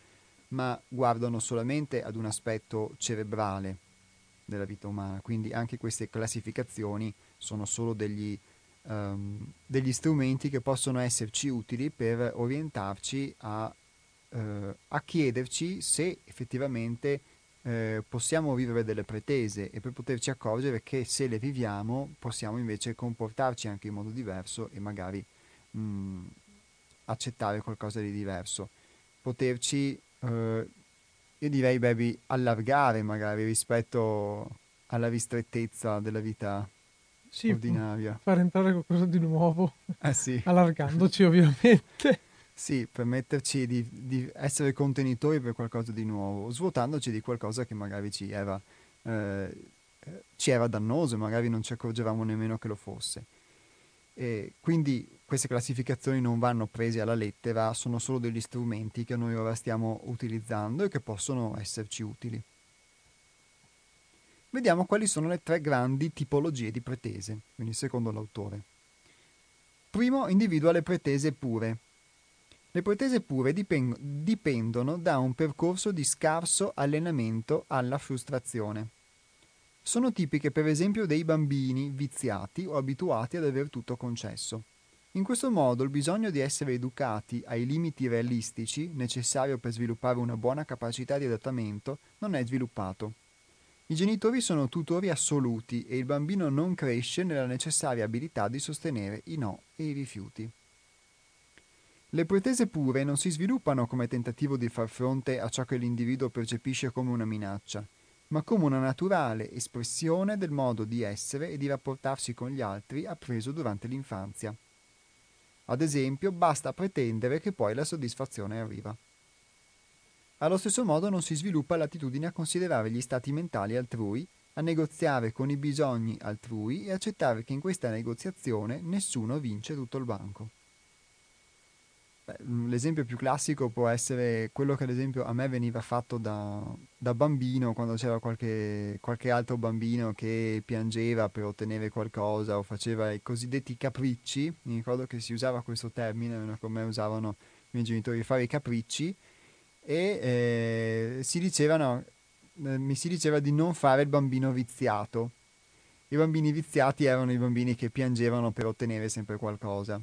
[SPEAKER 1] ma guardano solamente ad un aspetto cerebrale della vita umana, quindi anche queste classificazioni sono solo degli, um, degli strumenti che possono esserci utili per orientarci a, uh, a chiederci se effettivamente eh, possiamo vivere delle pretese e per poterci accorgere che se le viviamo possiamo invece comportarci anche in modo diverso e magari mh, mm, accettare qualcosa di diverso. Poterci, eh, io direi, baby, allargare magari rispetto alla ristrettezza della vita sì, ordinaria.
[SPEAKER 2] Far entrare qualcosa di nuovo,
[SPEAKER 1] eh sì.
[SPEAKER 2] allargandoci ovviamente.
[SPEAKER 1] Sì, permetterci di, di, essere contenitori per qualcosa di nuovo, svuotandoci di qualcosa che magari ci era, eh, ci era dannoso, magari non ci accorgevamo nemmeno che lo fosse. E quindi queste classificazioni non vanno prese alla lettera, sono solo degli strumenti che noi ora stiamo utilizzando e che possono esserci utili. Vediamo quali sono le tre grandi tipologie di pretese, quindi secondo l'autore. Primo, individua le pretese pure. Le pretese pure dipendono da un percorso di scarso allenamento alla frustrazione. Sono tipiche per esempio dei bambini viziati o abituati ad aver tutto concesso. In questo modo il bisogno di essere educati ai limiti realistici necessario per sviluppare una buona capacità di adattamento non è sviluppato. I genitori sono tutori assoluti e il bambino non cresce nella necessaria abilità di sostenere i no e i rifiuti. Le pretese pure non si sviluppano come tentativo di far fronte a ciò che l'individuo percepisce come una minaccia, ma come una naturale espressione del modo di essere e di rapportarsi con gli altri appreso durante l'infanzia. Ad esempio, basta pretendere che poi la soddisfazione arriva. Allo stesso modo non si sviluppa l'attitudine a considerare gli stati mentali altrui, a negoziare con i bisogni altrui e accettare che in questa negoziazione nessuno vince tutto il banco. Mm, l'esempio più classico può essere quello che ad esempio a me veniva fatto da, da bambino quando c'era qualche, qualche, altro bambino che piangeva per ottenere qualcosa o faceva i cosiddetti capricci. Mi ricordo che si usava questo termine, come usavano i miei genitori, fare i capricci e eh, si dicevano, eh, mi si diceva di non fare il bambino viziato. I bambini viziati erano i bambini che piangevano per ottenere sempre qualcosa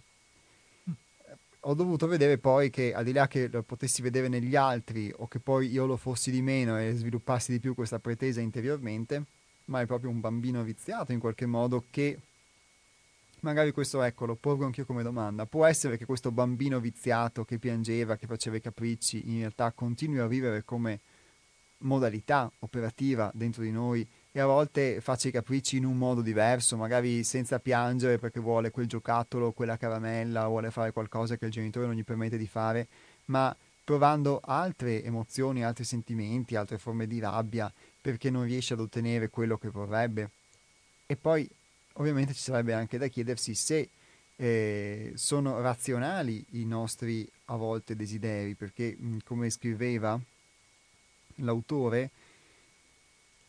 [SPEAKER 1] ho dovuto vedere poi che al di là che lo potessi vedere negli altri o che poi io lo fossi di meno e sviluppassi di più questa pretesa interiormente, ma è proprio un bambino viziato in qualche modo che magari questo ecco lo porgo anch'io come domanda. Può essere che questo bambino viziato che piangeva, che faceva i capricci, in realtà continui a vivere come modalità operativa dentro di noi e a volte faccia i capricci in un modo diverso, magari senza piangere perché vuole quel giocattolo, quella caramella, vuole fare qualcosa che il genitore non gli permette di fare, ma provando altre emozioni, altri sentimenti, altre forme di rabbia perché non riesce ad ottenere quello che vorrebbe. E poi ovviamente ci sarebbe anche da chiedersi se eh, sono razionali i nostri a volte desideri, perché come scriveva l'autore,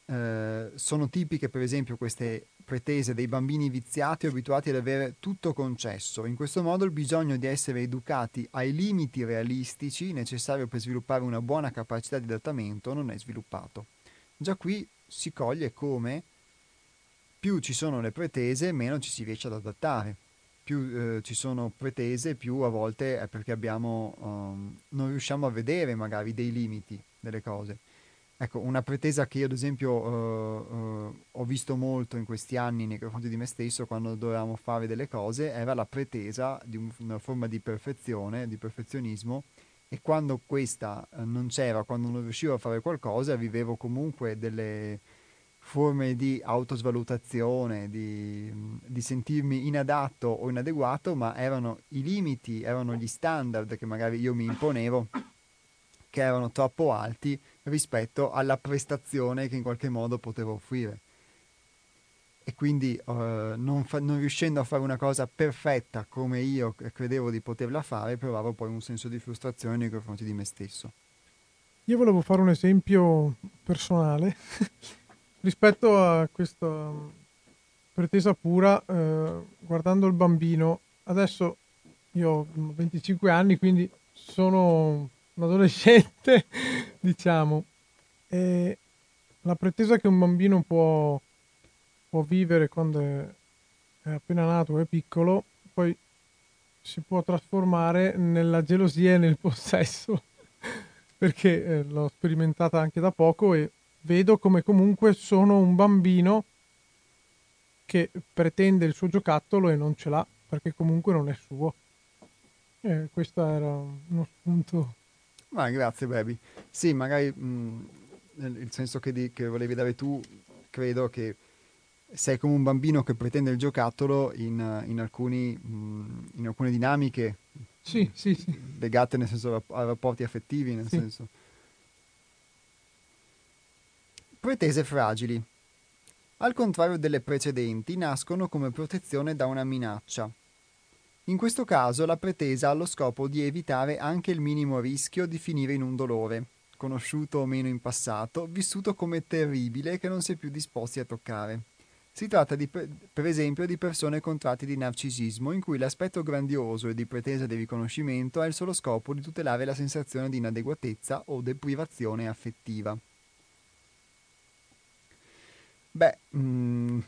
[SPEAKER 1] eh, sono tipiche per esempio queste pretese dei bambini viziati abituati ad avere tutto concesso. In questo modo il bisogno di essere educati ai limiti realistici necessario per sviluppare una buona capacità di adattamento non è sviluppato. Già qui si coglie come più ci sono le pretese, meno ci si riesce ad adattare. Più eh, ci sono pretese, più a volte è perché abbiamo, um, non riusciamo a vedere magari dei limiti delle cose. Ecco, una pretesa che io ad esempio uh, uh, ho visto molto in questi anni nei confronti di me stesso quando dovevamo fare delle cose era la pretesa di un, una forma di perfezione, di perfezionismo e quando questa uh, non c'era, quando non riuscivo a fare qualcosa, vivevo comunque delle forme di autosvalutazione, di, di sentirmi inadatto o inadeguato, ma erano i limiti, erano gli standard che magari io mi imponevo che erano troppo alti rispetto alla prestazione che in qualche modo potevo offrire. E quindi uh, non, fa- non, riuscendo a fare una cosa perfetta come io credevo di poterla fare, provavo poi un senso di frustrazione nei confronti di me stesso.
[SPEAKER 2] Io volevo fare un esempio personale rispetto a questa pretesa pura, eh, guardando il bambino. Adesso io ho 25 anni, quindi sono un adolescente, diciamo, e la pretesa che un bambino può, può vivere quando è, è appena nato, è piccolo, poi si può trasformare nella gelosia e nel possesso, perché eh, l'ho sperimentata anche da poco e vedo come comunque sono un bambino che pretende il suo giocattolo e non ce l'ha, perché comunque non è suo. Eh, questo era uno spunto
[SPEAKER 1] ma grazie, baby. Sì, magari mh, il senso che, di, che, volevi dare tu, credo che sei come un bambino che pretende il giocattolo in, in, alcuni, mh, in alcune dinamiche
[SPEAKER 2] sì, sì, sì.
[SPEAKER 1] legate nel senso a rapporti affettivi, nel senso. Pretese fragili. Al contrario delle precedenti, nascono come protezione da una minaccia In questo caso la pretesa ha lo scopo di evitare anche il minimo rischio di finire in un dolore, conosciuto o meno in passato, vissuto come terribile che non si è più disposti a toccare. Si tratta di, per esempio di persone con tratti di narcisismo in cui l'aspetto grandioso e di pretesa di riconoscimento ha il solo scopo di tutelare la sensazione di inadeguatezza o deprivazione affettiva. Beh, mm,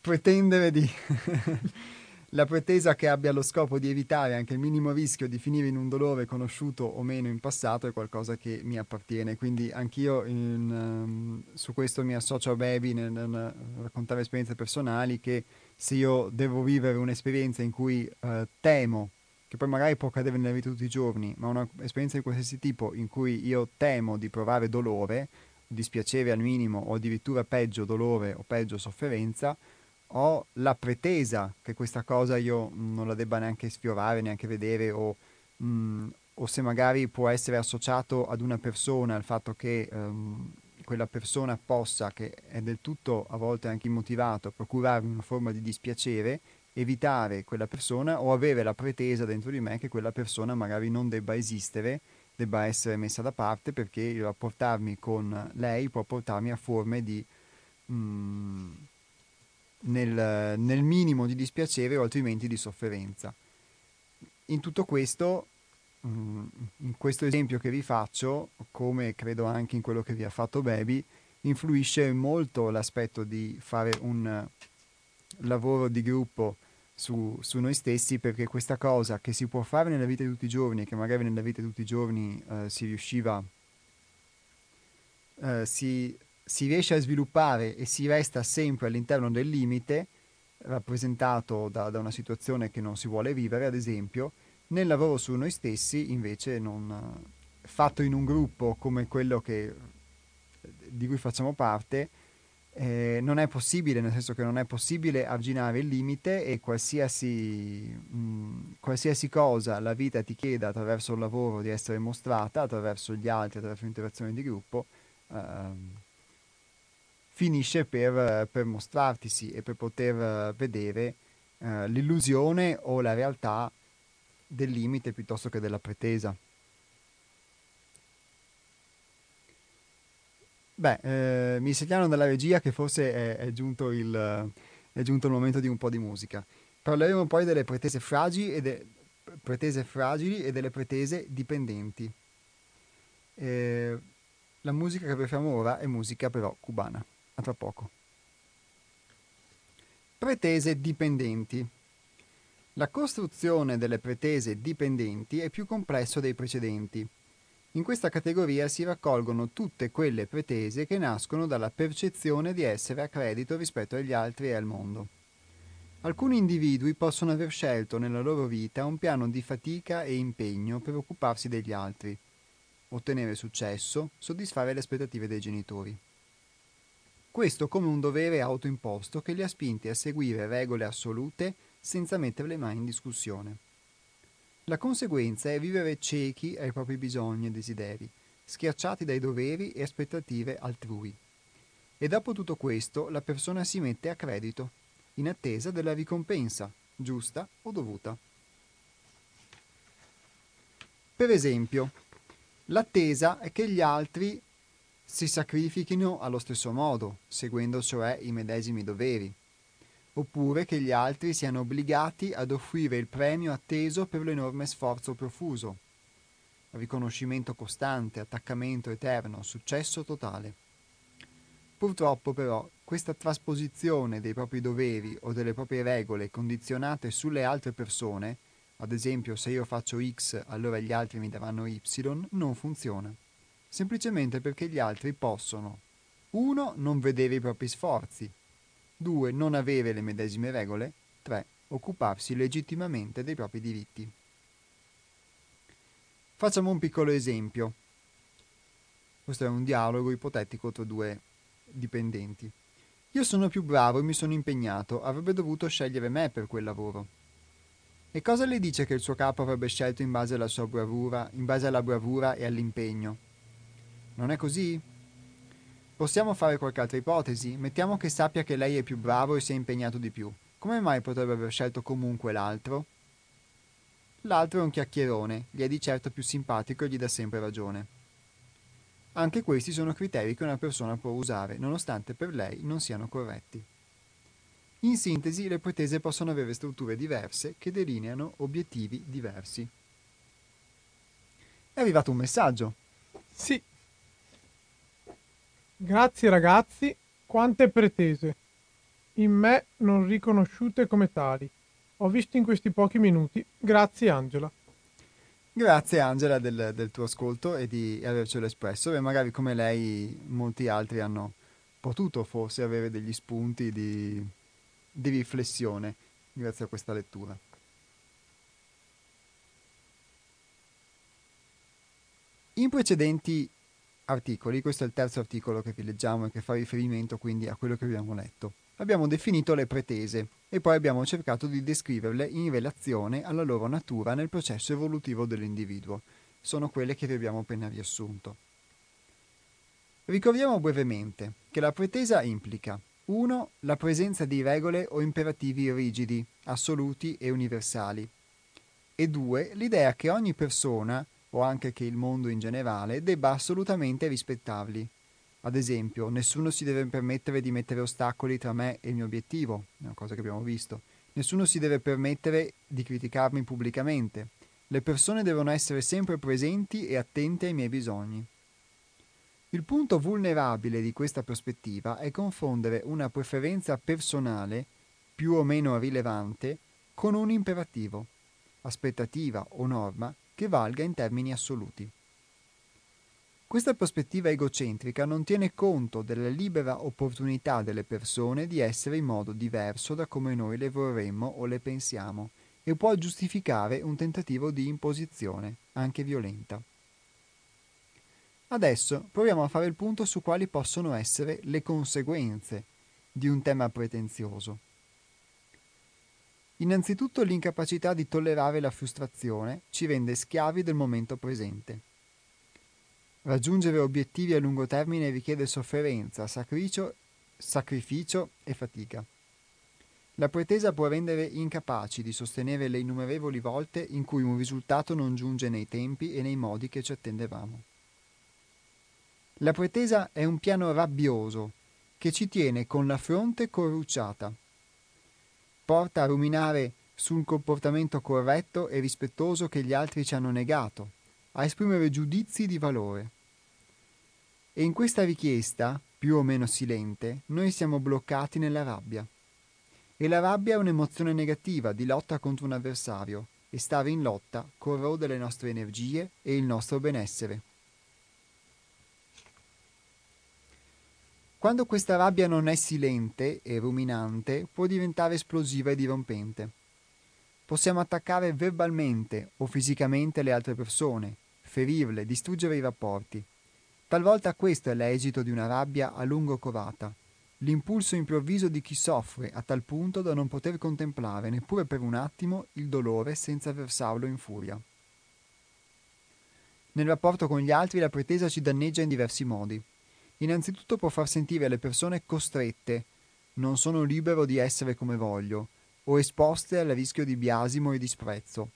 [SPEAKER 1] pretendere di la pretesa che abbia lo scopo di evitare anche il minimo rischio di finire in un dolore conosciuto o meno in passato è qualcosa che mi appartiene, quindi anch'io in, um, su questo mi associo a Baby nel, nel, raccontare esperienze personali che se io devo vivere un'esperienza in cui uh, temo, che poi magari può accadere nella vita tutti i giorni, ma un'esperienza di qualsiasi tipo in cui io temo di provare dolore, dispiacere al minimo o addirittura peggio dolore o peggio sofferenza, ho la pretesa che questa cosa io non la debba neanche sfiorare, neanche vedere o, mh, mm, o se magari può essere associato ad una persona il fatto che um, quella persona possa, che è del tutto a volte anche immotivato, procurarmi una forma di dispiacere, evitare quella persona o avere la pretesa dentro di me che quella persona magari non debba esistere, debba essere messa da parte perché il rapportarmi con lei può portarmi a forme di... Mh, mm, nel, nel minimo di dispiacere o altrimenti di sofferenza. In tutto questo, mm, in questo esempio che vi faccio, come credo anche in quello che vi ha fatto Baby, influisce molto l'aspetto di fare un lavoro di gruppo su, su, noi stessi perché questa cosa che si può fare nella vita di tutti i giorni e che magari nella vita di tutti i giorni eh, si riusciva, eh, si si riesce a sviluppare e si resta sempre all'interno del limite rappresentato da, da, una situazione che non si vuole vivere, ad esempio, nel lavoro su noi stessi, invece, non, fatto in un gruppo come quello che, di cui facciamo parte, eh, non è possibile, nel senso che non è possibile arginare il limite e qualsiasi, mh, qualsiasi cosa la vita ti chieda attraverso il lavoro di essere mostrata, attraverso gli altri, attraverso l'interazione di gruppo, ehm, finisce per, per mostrartisi e per poter vedere eh, l'illusione o la realtà del limite piuttosto che della pretesa. Beh, eh, mi segnalano dalla regia che forse è, è, giunto il, è, giunto il, momento di un po' di musica. Parleremo poi delle pretese fragili e, de, pretese fragili e delle pretese dipendenti. Eh, la musica che preferiamo ora è musica però cubana. A tra poco. Pretese dipendenti. La costruzione delle pretese dipendenti è più complesso dei precedenti. In questa categoria si raccolgono tutte quelle pretese che nascono dalla percezione di essere a credito rispetto agli altri e al mondo. Alcuni individui possono aver scelto nella loro vita un piano di fatica e impegno per occuparsi degli altri, ottenere successo, soddisfare le aspettative dei genitori. Questo come un dovere autoimposto che li ha spinti a seguire regole assolute senza mettere le mani in discussione. La conseguenza è vivere ciechi ai propri bisogni e desideri, schiacciati dai doveri e aspettative altrui. E dopo tutto questo la persona si mette a credito, in attesa della ricompensa, giusta o dovuta. Per esempio, l'attesa è che gli altri si sacrifichino allo stesso modo, seguendo cioè i medesimi doveri, oppure che gli altri siano obbligati ad offrire il premio atteso per l'enorme sforzo profuso, riconoscimento costante, attaccamento eterno, successo totale. Purtroppo però questa trasposizione dei propri doveri o delle proprie regole condizionate sulle altre persone, ad esempio se io faccio X allora gli altri mi daranno Y, non funziona semplicemente perché gli altri possono 1. non vedere i propri sforzi, 2. non avere le medesime regole, 3. occuparsi legittimamente dei propri diritti. Facciamo un piccolo esempio. Questo è un dialogo ipotetico tra due dipendenti. Io sono più bravo e mi sono impegnato, avrebbe dovuto scegliere me per quel lavoro. E cosa le dice che il suo capo avrebbe scelto in base alla sua bravura, in base alla bravura e all'impegno? Non è così? Possiamo fare qualche altra ipotesi? Mettiamo che sappia che lei è più bravo e si è impegnato di più. Come mai potrebbe aver scelto comunque l'altro? L'altro è un chiacchierone, gli è di certo più simpatico e gli dà sempre ragione. Anche questi sono criteri che una persona può usare, nonostante per lei non siano corretti. In sintesi, le pretese possono avere strutture diverse che delineano obiettivi diversi. È arrivato un messaggio.
[SPEAKER 2] Sì. Grazie ragazzi, quante pretese. In me non riconosciute come tali. Ho visto in questi pochi minuti. Grazie Angela.
[SPEAKER 1] Grazie Angela del, del tuo ascolto e di avercelo espresso e magari come lei molti altri hanno potuto forse avere degli spunti di di riflessione grazie a questa lettura. In precedenti articoli, questo è il terzo articolo che vi leggiamo e che fa riferimento quindi a quello che abbiamo letto, abbiamo definito le pretese e poi abbiamo cercato di descriverle in relazione alla loro natura nel processo evolutivo dell'individuo. Sono quelle che vi abbiamo appena riassunto. Ricordiamo brevemente che la pretesa implica 1. La presenza di regole o imperativi rigidi, assoluti e universali. E 2. L'idea che ogni persona, o anche che il mondo in generale, debba assolutamente rispettarli. Ad esempio, nessuno si deve permettere di mettere ostacoli tra me e il mio obiettivo, è una cosa che abbiamo visto. Nessuno si deve permettere di criticarmi pubblicamente. Le persone devono essere sempre presenti e attente ai miei bisogni. Il punto vulnerabile di questa prospettiva è confondere una preferenza personale, più o meno rilevante, con un imperativo, aspettativa o norma che valga in termini assoluti. Questa prospettiva egocentrica non tiene conto della libera opportunità delle persone di essere in modo diverso da come noi le vorremmo o le pensiamo e può giustificare un tentativo di imposizione, anche violenta. Adesso proviamo a fare il punto su quali possono essere le conseguenze di un tema pretenzioso. Innanzitutto l'incapacità di tollerare la frustrazione ci rende schiavi del momento presente. Raggiungere obiettivi a lungo termine richiede sofferenza, sacrificio, sacrificio e fatica. La pretesa può rendere incapaci di sostenere le innumerevoli volte in cui un risultato non giunge nei tempi e nei modi che ci attendevamo. La pretesa è un piano rabbioso che ci tiene con la fronte corrucciata. Porta a ruminare sul comportamento corretto e rispettoso che gli altri ci hanno negato, a esprimere giudizi di valore. E in questa richiesta, più o meno silente, noi siamo bloccati nella rabbia. E la rabbia è un'emozione negativa di lotta contro un avversario, e stare in lotta corrode le nostre energie e il nostro benessere. Quando questa rabbia non è silente e ruminante, può diventare esplosiva e dirompente. Possiamo attaccare verbalmente o fisicamente le altre persone, ferirle, distruggere i rapporti. Talvolta questo è l'esito di una rabbia a lungo covata, l'impulso improvviso di chi soffre a tal punto da non poter contemplare neppure per un attimo il dolore senza versarlo in furia. Nel rapporto con gli altri la pretesa ci danneggia in diversi modi. Innanzitutto può far sentire le persone costrette, non sono libero di essere come voglio, o esposte al rischio di biasimo e disprezzo.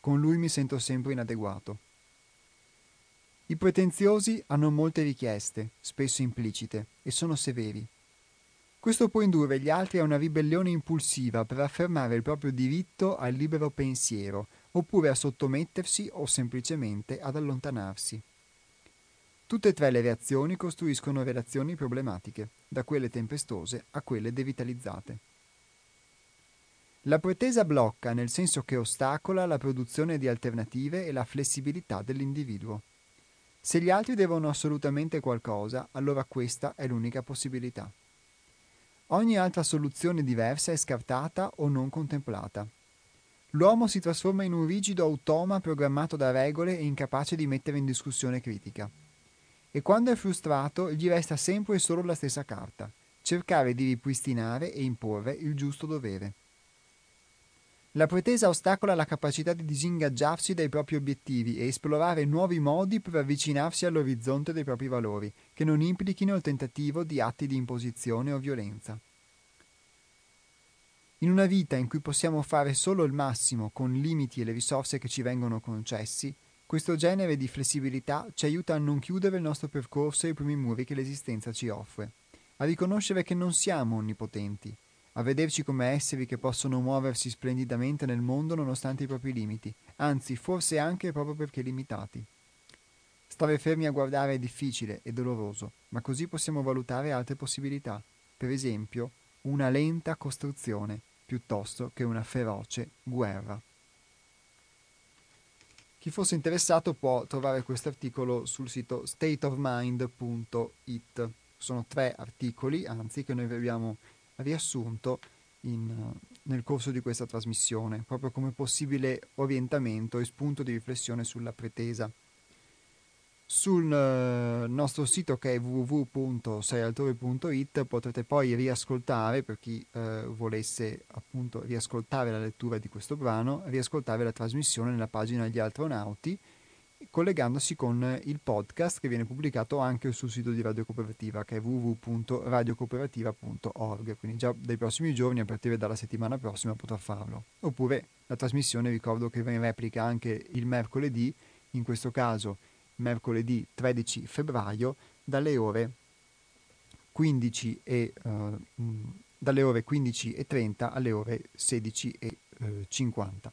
[SPEAKER 1] Con lui mi sento sempre inadeguato. I pretenziosi hanno molte richieste, spesso implicite, e sono severi. Questo può indurre gli altri a una ribellione impulsiva per affermare il proprio diritto al libero pensiero, oppure a sottomettersi o semplicemente ad allontanarsi. Tutte e tre le reazioni costruiscono relazioni problematiche, da quelle tempestose a quelle devitalizzate. La pretesa blocca nel senso che ostacola la produzione di alternative e la flessibilità dell'individuo. Se gli altri devono assolutamente qualcosa, allora questa è l'unica possibilità. Ogni altra soluzione diversa è scartata o non contemplata. L'uomo si trasforma in un rigido automa programmato da regole e incapace di mettere in discussione critica e quando è frustrato gli resta sempre e solo la stessa carta, cercare di ripristinare e imporre il giusto dovere. La pretesa ostacola la capacità di disingaggiarsi dai propri obiettivi e esplorare nuovi modi per avvicinarsi all'orizzonte dei propri valori, che non implichino il tentativo di atti di imposizione o violenza. In una vita in cui possiamo fare solo il massimo con limiti e le risorse che ci vengono concessi, questo genere di flessibilità ci aiuta a non chiudere il nostro percorso ai primi muri che l'esistenza ci offre, a riconoscere che non siamo onnipotenti, a vederci come esseri che possono muoversi splendidamente nel mondo nonostante i propri limiti, anzi forse anche proprio perché limitati. Stare fermi a guardare è difficile e doloroso, ma così possiamo valutare altre possibilità, per esempio una lenta costruzione piuttosto che una feroce guerra. Chi fosse interessato può trovare questo articolo sul sito stateofmind.it. Sono tre articoli, anzi, che noi abbiamo riassunto in, nel corso di questa trasmissione, proprio come possibile orientamento e spunto di riflessione sulla pretesa. Sul uh, nostro sito che è www.seialtore.it potrete poi riascoltare, per chi uh, volesse appunto riascoltare la lettura di questo brano, riascoltare la trasmissione nella pagina Gli Astronauti collegandosi con il podcast che viene pubblicato anche sul sito di Radio Cooperativa che è www.radiocooperativa.org quindi già dai prossimi giorni a partire dalla settimana prossima potrà farlo. Oppure la trasmissione ricordo che va in replica anche il mercoledì in questo caso mercoledì 13 febbraio dalle ore 15 e, uh, dalle ore 15 e 30 alle ore 16 e uh, 50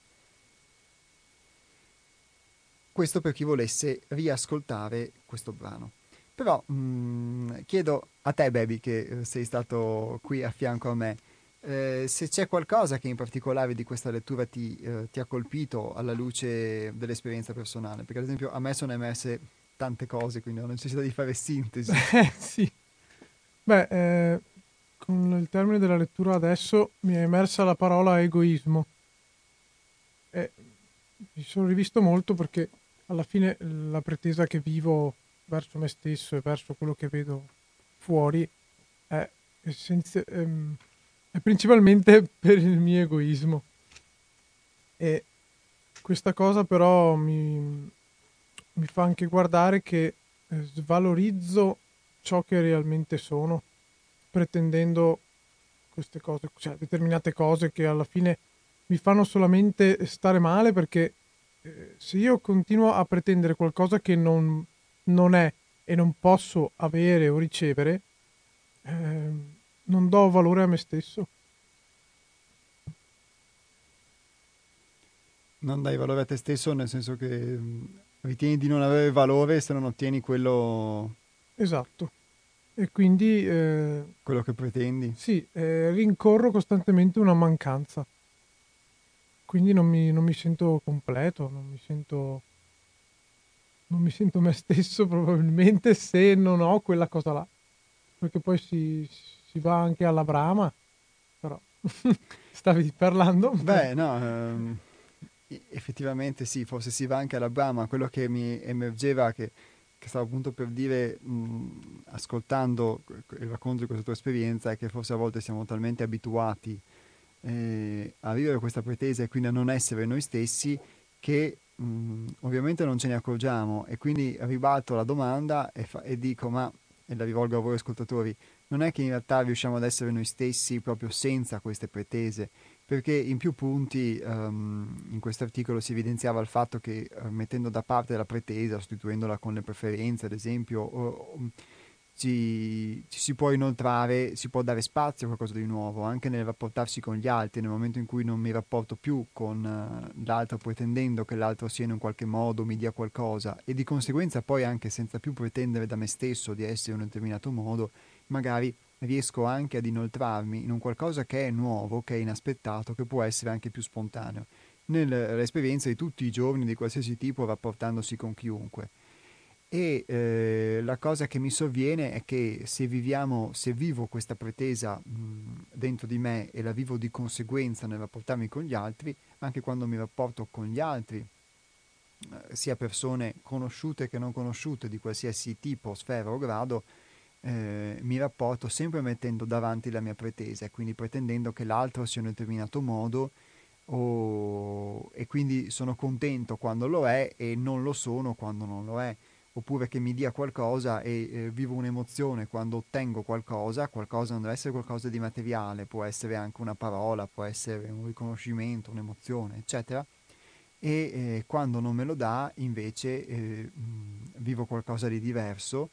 [SPEAKER 1] questo per chi volesse riascoltare questo brano. Però mh, mm, chiedo a te, Baby, che eh, sei stato qui a fianco a me, eh, se c'è qualcosa che in particolare di questa lettura ti, eh, ti, ha colpito alla luce dell'esperienza personale, perché ad esempio a me sono emerse tante cose, quindi ho necessità di fare sintesi.
[SPEAKER 2] Eh, sì. Beh, eh, con il termine della lettura adesso mi è emersa la parola egoismo. E mi sono rivisto molto perché alla fine la pretesa che vivo verso me stesso e verso quello che vedo fuori è, essenzi- ehm, è principalmente per il mio egoismo. E questa cosa però mi, mi fa anche guardare che eh, svalorizzo ciò che realmente sono, pretendendo queste cose, cioè determinate cose che alla fine mi fanno solamente stare male perché eh, se io continuo a pretendere qualcosa che non, non è e non posso avere o ricevere, eh, non do valore a me stesso.
[SPEAKER 1] Non dai valore a te stesso nel senso che mm, ritieni di non avere valore se non ottieni quello...
[SPEAKER 2] Esatto. E quindi... Eh,
[SPEAKER 1] quello che pretendi.
[SPEAKER 2] Sì, eh, rincorro costantemente una mancanza quindi non mi, non mi sento completo, non mi sento, non mi sento me stesso probabilmente se non ho quella cosa là. Perché poi si, si va anche alla brama, però stavi parlando?
[SPEAKER 1] Beh, no, ehm, effettivamente sì, forse si va anche alla brama. Quello che mi emergeva, che, che stavo appunto per dire mh, ascoltando il racconto di questa tua esperienza, è che forse a volte siamo talmente abituati eh, a vivere questa pretesa e quindi a non essere noi stessi che mh, ovviamente non ce ne accorgiamo e quindi ribalto la domanda e, fa- e dico ma, e la rivolgo a voi ascoltatori, non è che in realtà riusciamo ad essere noi stessi proprio senza queste pretese, perché in più punti um, in questo articolo si evidenziava il fatto che uh, mettendo da parte la pretesa, sostituendola con le preferenze ad esempio, o, o, ci, ci, si può inoltrare, si può dare spazio a qualcosa di nuovo, anche nel rapportarsi con gli altri, nel momento in cui non mi rapporto più con uh, l'altro pretendendo che l'altro sia in un qualche modo, mi dia qualcosa. E di conseguenza poi anche senza più pretendere da me stesso di essere in un determinato modo, magari riesco anche ad inoltrarmi in un qualcosa che è nuovo, che è inaspettato, che può essere anche più spontaneo, nell'esperienza di tutti i giorni di qualsiasi tipo rapportandosi con chiunque. E eh, la cosa che mi sovviene è che se viviamo, se vivo questa pretesa mh, dentro di me e la vivo di conseguenza nel rapportarmi con gli altri, anche quando mi rapporto con gli altri, eh, sia persone conosciute che non conosciute di qualsiasi tipo, sfera o grado, eh, mi rapporto sempre mettendo davanti la mia pretesa quindi pretendendo che l'altro sia in un determinato modo o... e quindi sono contento quando lo è e non lo sono quando non lo è oppure che mi dia qualcosa e eh, vivo un'emozione quando ottengo qualcosa, qualcosa non deve essere qualcosa di materiale, può essere anche una parola, può essere un riconoscimento, un'emozione, eccetera. E eh, quando non me lo dà, invece, eh, vivo qualcosa di diverso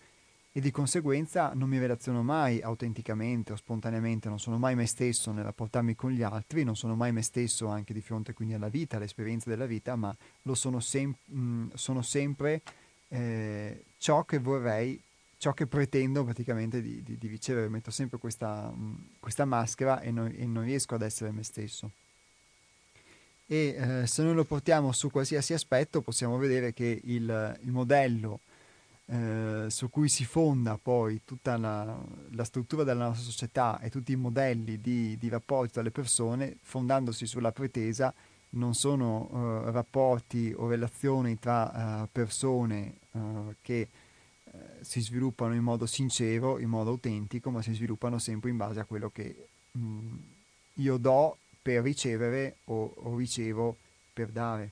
[SPEAKER 1] e di conseguenza non mi relaziono mai autenticamente o spontaneamente, non sono mai me stesso nel rapportarmi con gli altri, non sono mai me stesso anche di fronte quindi alla vita, all'esperienza della vita, ma lo sono, sem- mh, sono sempre eh, ciò che vorrei, ciò che pretendo praticamente di, di, di ricevere, metto sempre questa, mh, questa maschera e non, e non, riesco ad essere me stesso. E eh, se noi lo portiamo su qualsiasi aspetto possiamo vedere che il, il modello eh, su cui si fonda poi tutta la, la, struttura della nostra società e tutti i modelli di, di rapporti tra le persone, fondandosi sulla pretesa, non sono uh, rapporti o relazioni tra uh, persone uh, che si sviluppano in modo sincero, in modo autentico, ma si sviluppano sempre in base a quello che mh, mm, io do per ricevere o, o ricevo per dare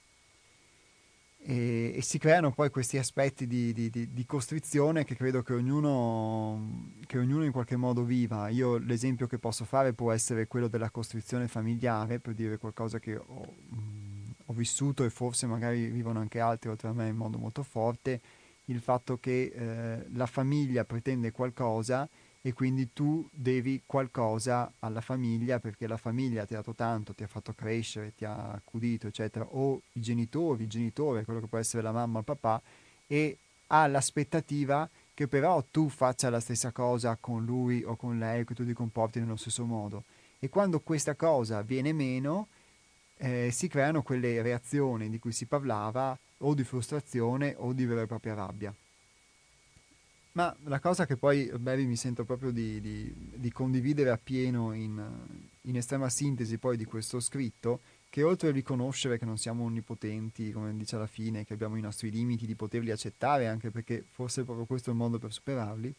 [SPEAKER 1] e, e, si creano poi questi aspetti di, di, di, di costrizione che credo che ognuno, che ognuno, in qualche modo viva. Io l'esempio che posso fare può essere quello della costrizione familiare, per dire qualcosa che ho, mh, ho vissuto e forse magari vivono anche altri oltre a me in modo molto forte, il fatto che eh, la famiglia pretende qualcosa e quindi tu devi qualcosa alla famiglia perché la famiglia ti ha dato tanto, ti ha fatto crescere, ti ha accudito, eccetera, o i genitori, il genitore, quello che può essere la mamma o il papà, e ha l'aspettativa che però tu faccia la stessa cosa con lui o con lei, che tu ti comporti nello stesso modo. E quando questa cosa viene meno, eh, si creano quelle reazioni di cui si parlava, o di frustrazione o di vera e propria rabbia. Ma la cosa che poi, Baby, mi sento proprio di, di, di condividere appieno in, in, estrema sintesi poi di questo scritto, che oltre a riconoscere che non siamo onnipotenti, come dice alla fine, che abbiamo i nostri limiti, di poterli accettare, anche perché forse proprio questo è il modo per superarli,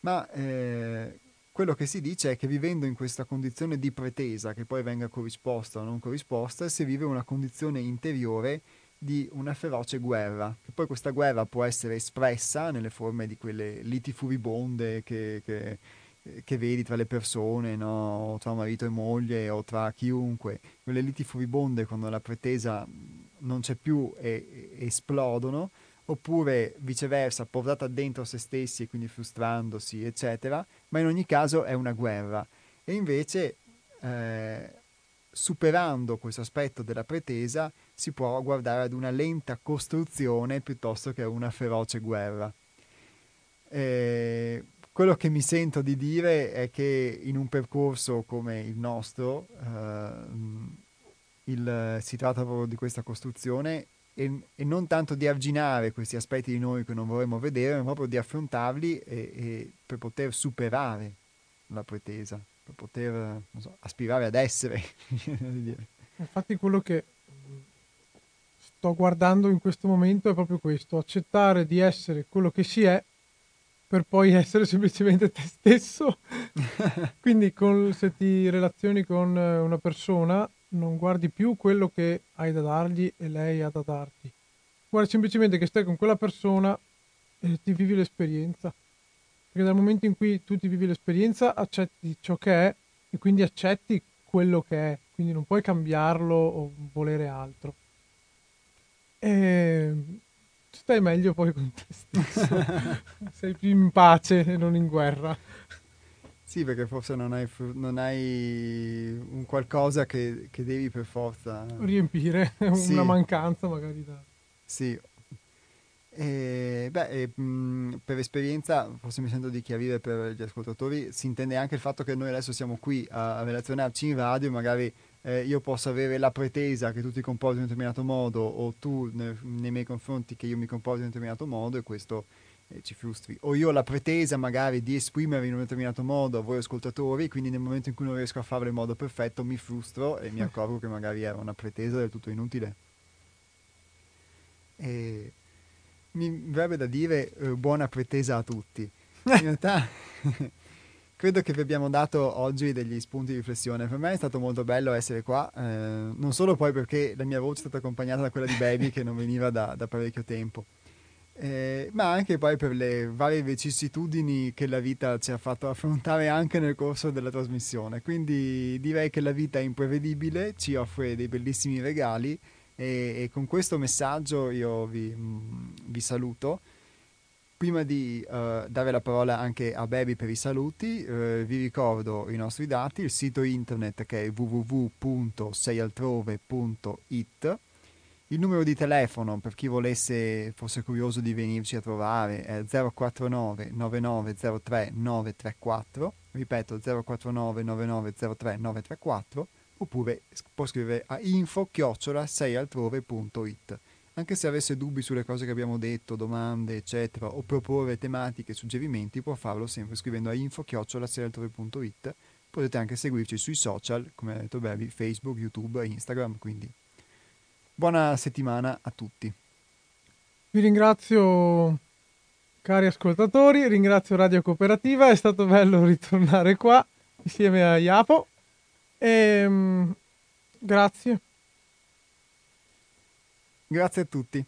[SPEAKER 1] ma eh, quello che si dice è che vivendo in questa condizione di pretesa, che poi venga corrisposta o non corrisposta, si vive una condizione interiore di una feroce guerra, che poi questa guerra può essere espressa nelle forme di quelle liti furibonde che, che, che vedi tra le persone, no? tra marito e moglie o tra chiunque, quelle liti furibonde quando la pretesa non c'è più e, e esplodono, oppure viceversa, portata dentro se stessi e quindi frustrandosi, eccetera, ma in ogni caso è una guerra. E invece, eh, superando questo aspetto della pretesa, si può guardare ad una lenta costruzione piuttosto che a una feroce guerra. E quello che mi sento di dire è che in un percorso come il nostro eh, il, si tratta proprio di questa costruzione e, e, non tanto di arginare questi aspetti di noi che non vorremmo vedere, ma proprio di affrontarli e, e per poter superare la pretesa, per poter so, aspirare ad essere.
[SPEAKER 2] Infatti quello che sto guardando in questo momento è proprio questo, accettare di essere quello che si è per poi essere semplicemente te stesso. Quindi con, se ti relazioni con una persona non guardi più quello che hai da dargli e lei ha da darti. Guardi semplicemente che stai con quella persona e ti vivi l'esperienza. Perché dal momento in cui tu ti vivi l'esperienza accetti ciò che è e quindi accetti quello che è, quindi non puoi cambiarlo o volere altro. E stai meglio poi con te stesso. Sei più in pace e non in guerra.
[SPEAKER 1] Sì, perché forse non hai, non hai un qualcosa che, che, devi per forza
[SPEAKER 2] riempire, sì. una mancanza magari da...
[SPEAKER 1] Sì. E, beh, e, mh, per esperienza, forse mi sento di chiarire per gli ascoltatori, si intende anche il fatto che noi adesso siamo qui a, a relazionarci in radio, magari eh, io posso avere la pretesa che tu ti comporti in un determinato modo o tu ne, nei miei confronti che io mi comporti in un determinato modo e questo eh, ci frustri. O io ho la pretesa magari di esprimere in un determinato modo a voi ascoltatori, quindi nel momento in cui non riesco a farlo in modo perfetto mi frustro e mi accorgo che magari era una pretesa del tutto inutile. E mi verrebbe da dire eh, buona pretesa a tutti. In realtà credo che vi abbiamo dato oggi degli spunti di riflessione. Per me è stato molto bello essere qua, eh, non solo poi perché la mia voce è stata accompagnata da quella di Baby che non veniva da, da parecchio tempo, eh, ma anche poi per le varie vicissitudini che la vita ci ha fatto affrontare anche nel corso della trasmissione. Quindi direi che la vita è imprevedibile, ci offre dei bellissimi regali e, e con questo messaggio io vi, mm, vi saluto. Prima di uh, dare la parola anche a Baby per i saluti, uh, vi ricordo i nostri dati, il sito internet che è www.seialtrove.it il numero di telefono per chi volesse, fosse curioso di venirci a trovare è 049 9903 934, ripeto 049 9903 934, oppure può scrivere a info chiocciola seialtrove.it. Anche se avesse dubbi sulle cose che abbiamo detto, domande, eccetera, o proporre tematiche, suggerimenti, può farlo sempre scrivendo a info chiocciola seialtrove.it. Potete anche seguirci sui social, come ha detto Baby, Facebook, YouTube e Instagram, quindi Buona settimana a tutti.
[SPEAKER 2] Vi ringrazio cari ascoltatori, ringrazio Radio Cooperativa, è stato bello ritornare qua insieme a Iapo e um, grazie.
[SPEAKER 1] Grazie a tutti.